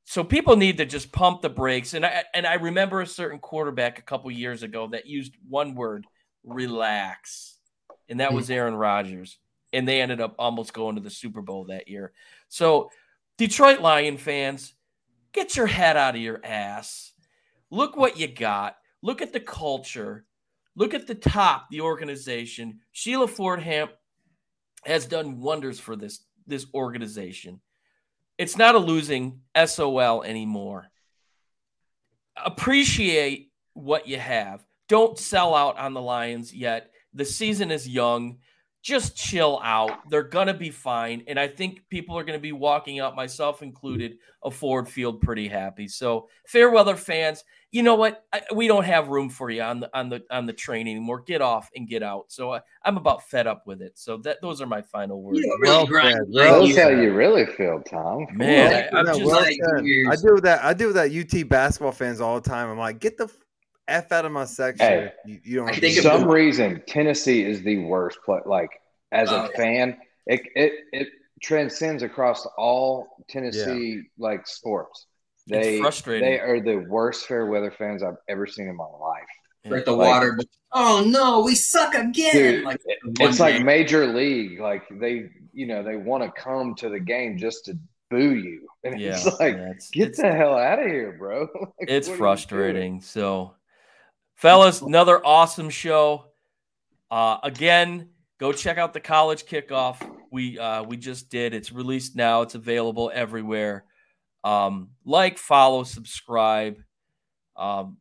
So people need to just pump the brakes. And I and I remember a certain quarterback a couple years ago that used one word, relax. And that was hmm. Aaron Rodgers and they ended up almost going to the Super Bowl that year. So, Detroit Lion fans, get your head out of your ass. Look what you got. Look at the culture. Look at the top, the organization. Sheila Ford Hamp has done wonders for this this organization. It's not a losing SOL anymore. Appreciate what you have. Don't sell out on the Lions yet. The season is young just chill out. They're going to be fine. And I think people are going to be walking out, myself included, a Ford Field pretty happy. So, fair weather fans, you know what? I, we don't have room for you on the on the on the train anymore. Get off and get out. So I, am about fed up with it. So that those are my final words. You really well said. That's how you really feel, Tom. Man, I, just, well like, I do that. I do that. UT basketball fans all the time. I'm like, get the F out of my section. Hey, you, you don't. For some reason, Tennessee is the worst play. Like as a oh, fan, it, it it transcends across all Tennessee like sports. It's They frustrating. they are the worst fair weather fans I've ever seen in my life. Break the Like- water. Oh no, we suck again. Dude, like it- one it's like game. major league. Like they, you know, they want to come to the game just to boo you, and Yeah, it's like, yeah, it's- get it's- the hell out of here, bro. Like, it's what are you frustrating. So, fellas, another awesome show. Uh, again, go check out the college kickoff. We uh, we just did. It's released now. It's available everywhere. Um, like, follow, subscribe. Um,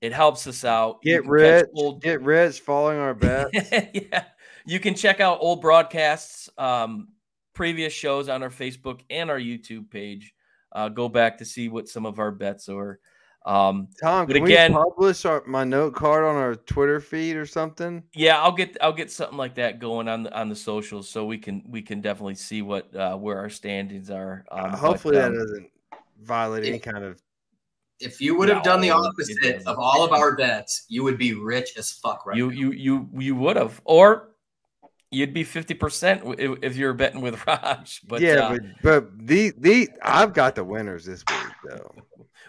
it helps us out. Get rich. old- Get rich following our bets. yeah, you can check out old broadcasts, um, previous shows on our Facebook and our YouTube page. Uh, go back to see what some of our bets are. Um, Tom, But can again- we publish our, my note card on our Twitter feed or something? yeah, I'll get I'll get something like that going on the on the socials, so we can we can definitely see what uh, where our standings are. Um, Uh, but, hopefully um, that doesn't violate any kind of. if you would have done the opposite of all of our bets, you would be rich as fuck right you now. you you you would have, or you'd be fifty percent if, if you're betting with Raj. But yeah, uh, but but the the I've got the winners this week though.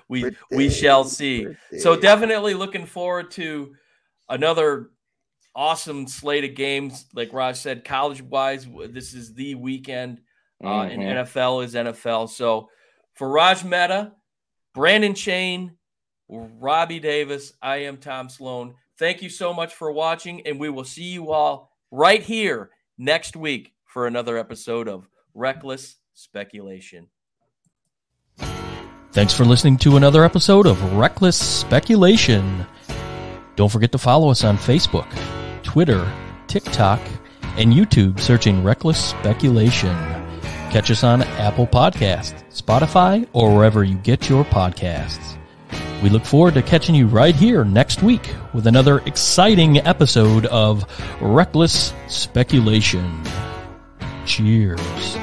We we shall see. So definitely looking forward to another awesome slate of games. Like Raj said, college wise, this is the weekend. Uh, and Mhm. NFL is NFL. So for Raj Mehta, Brandon Chain, Robbie Davis, I am Tom Sloan. Thank you so much for watching, and we will see you all right here next week for another episode of Reckless Speculation. Thanks for listening to another episode of Reckless Speculation. Don't forget to follow us on Facebook, Twitter, TikTok, and YouTube searching Reckless Speculation. Catch us on Apple Podcasts, Spotify, or wherever you get your podcasts. We look forward to catching you right here next week with another exciting episode of Reckless Speculation. Cheers.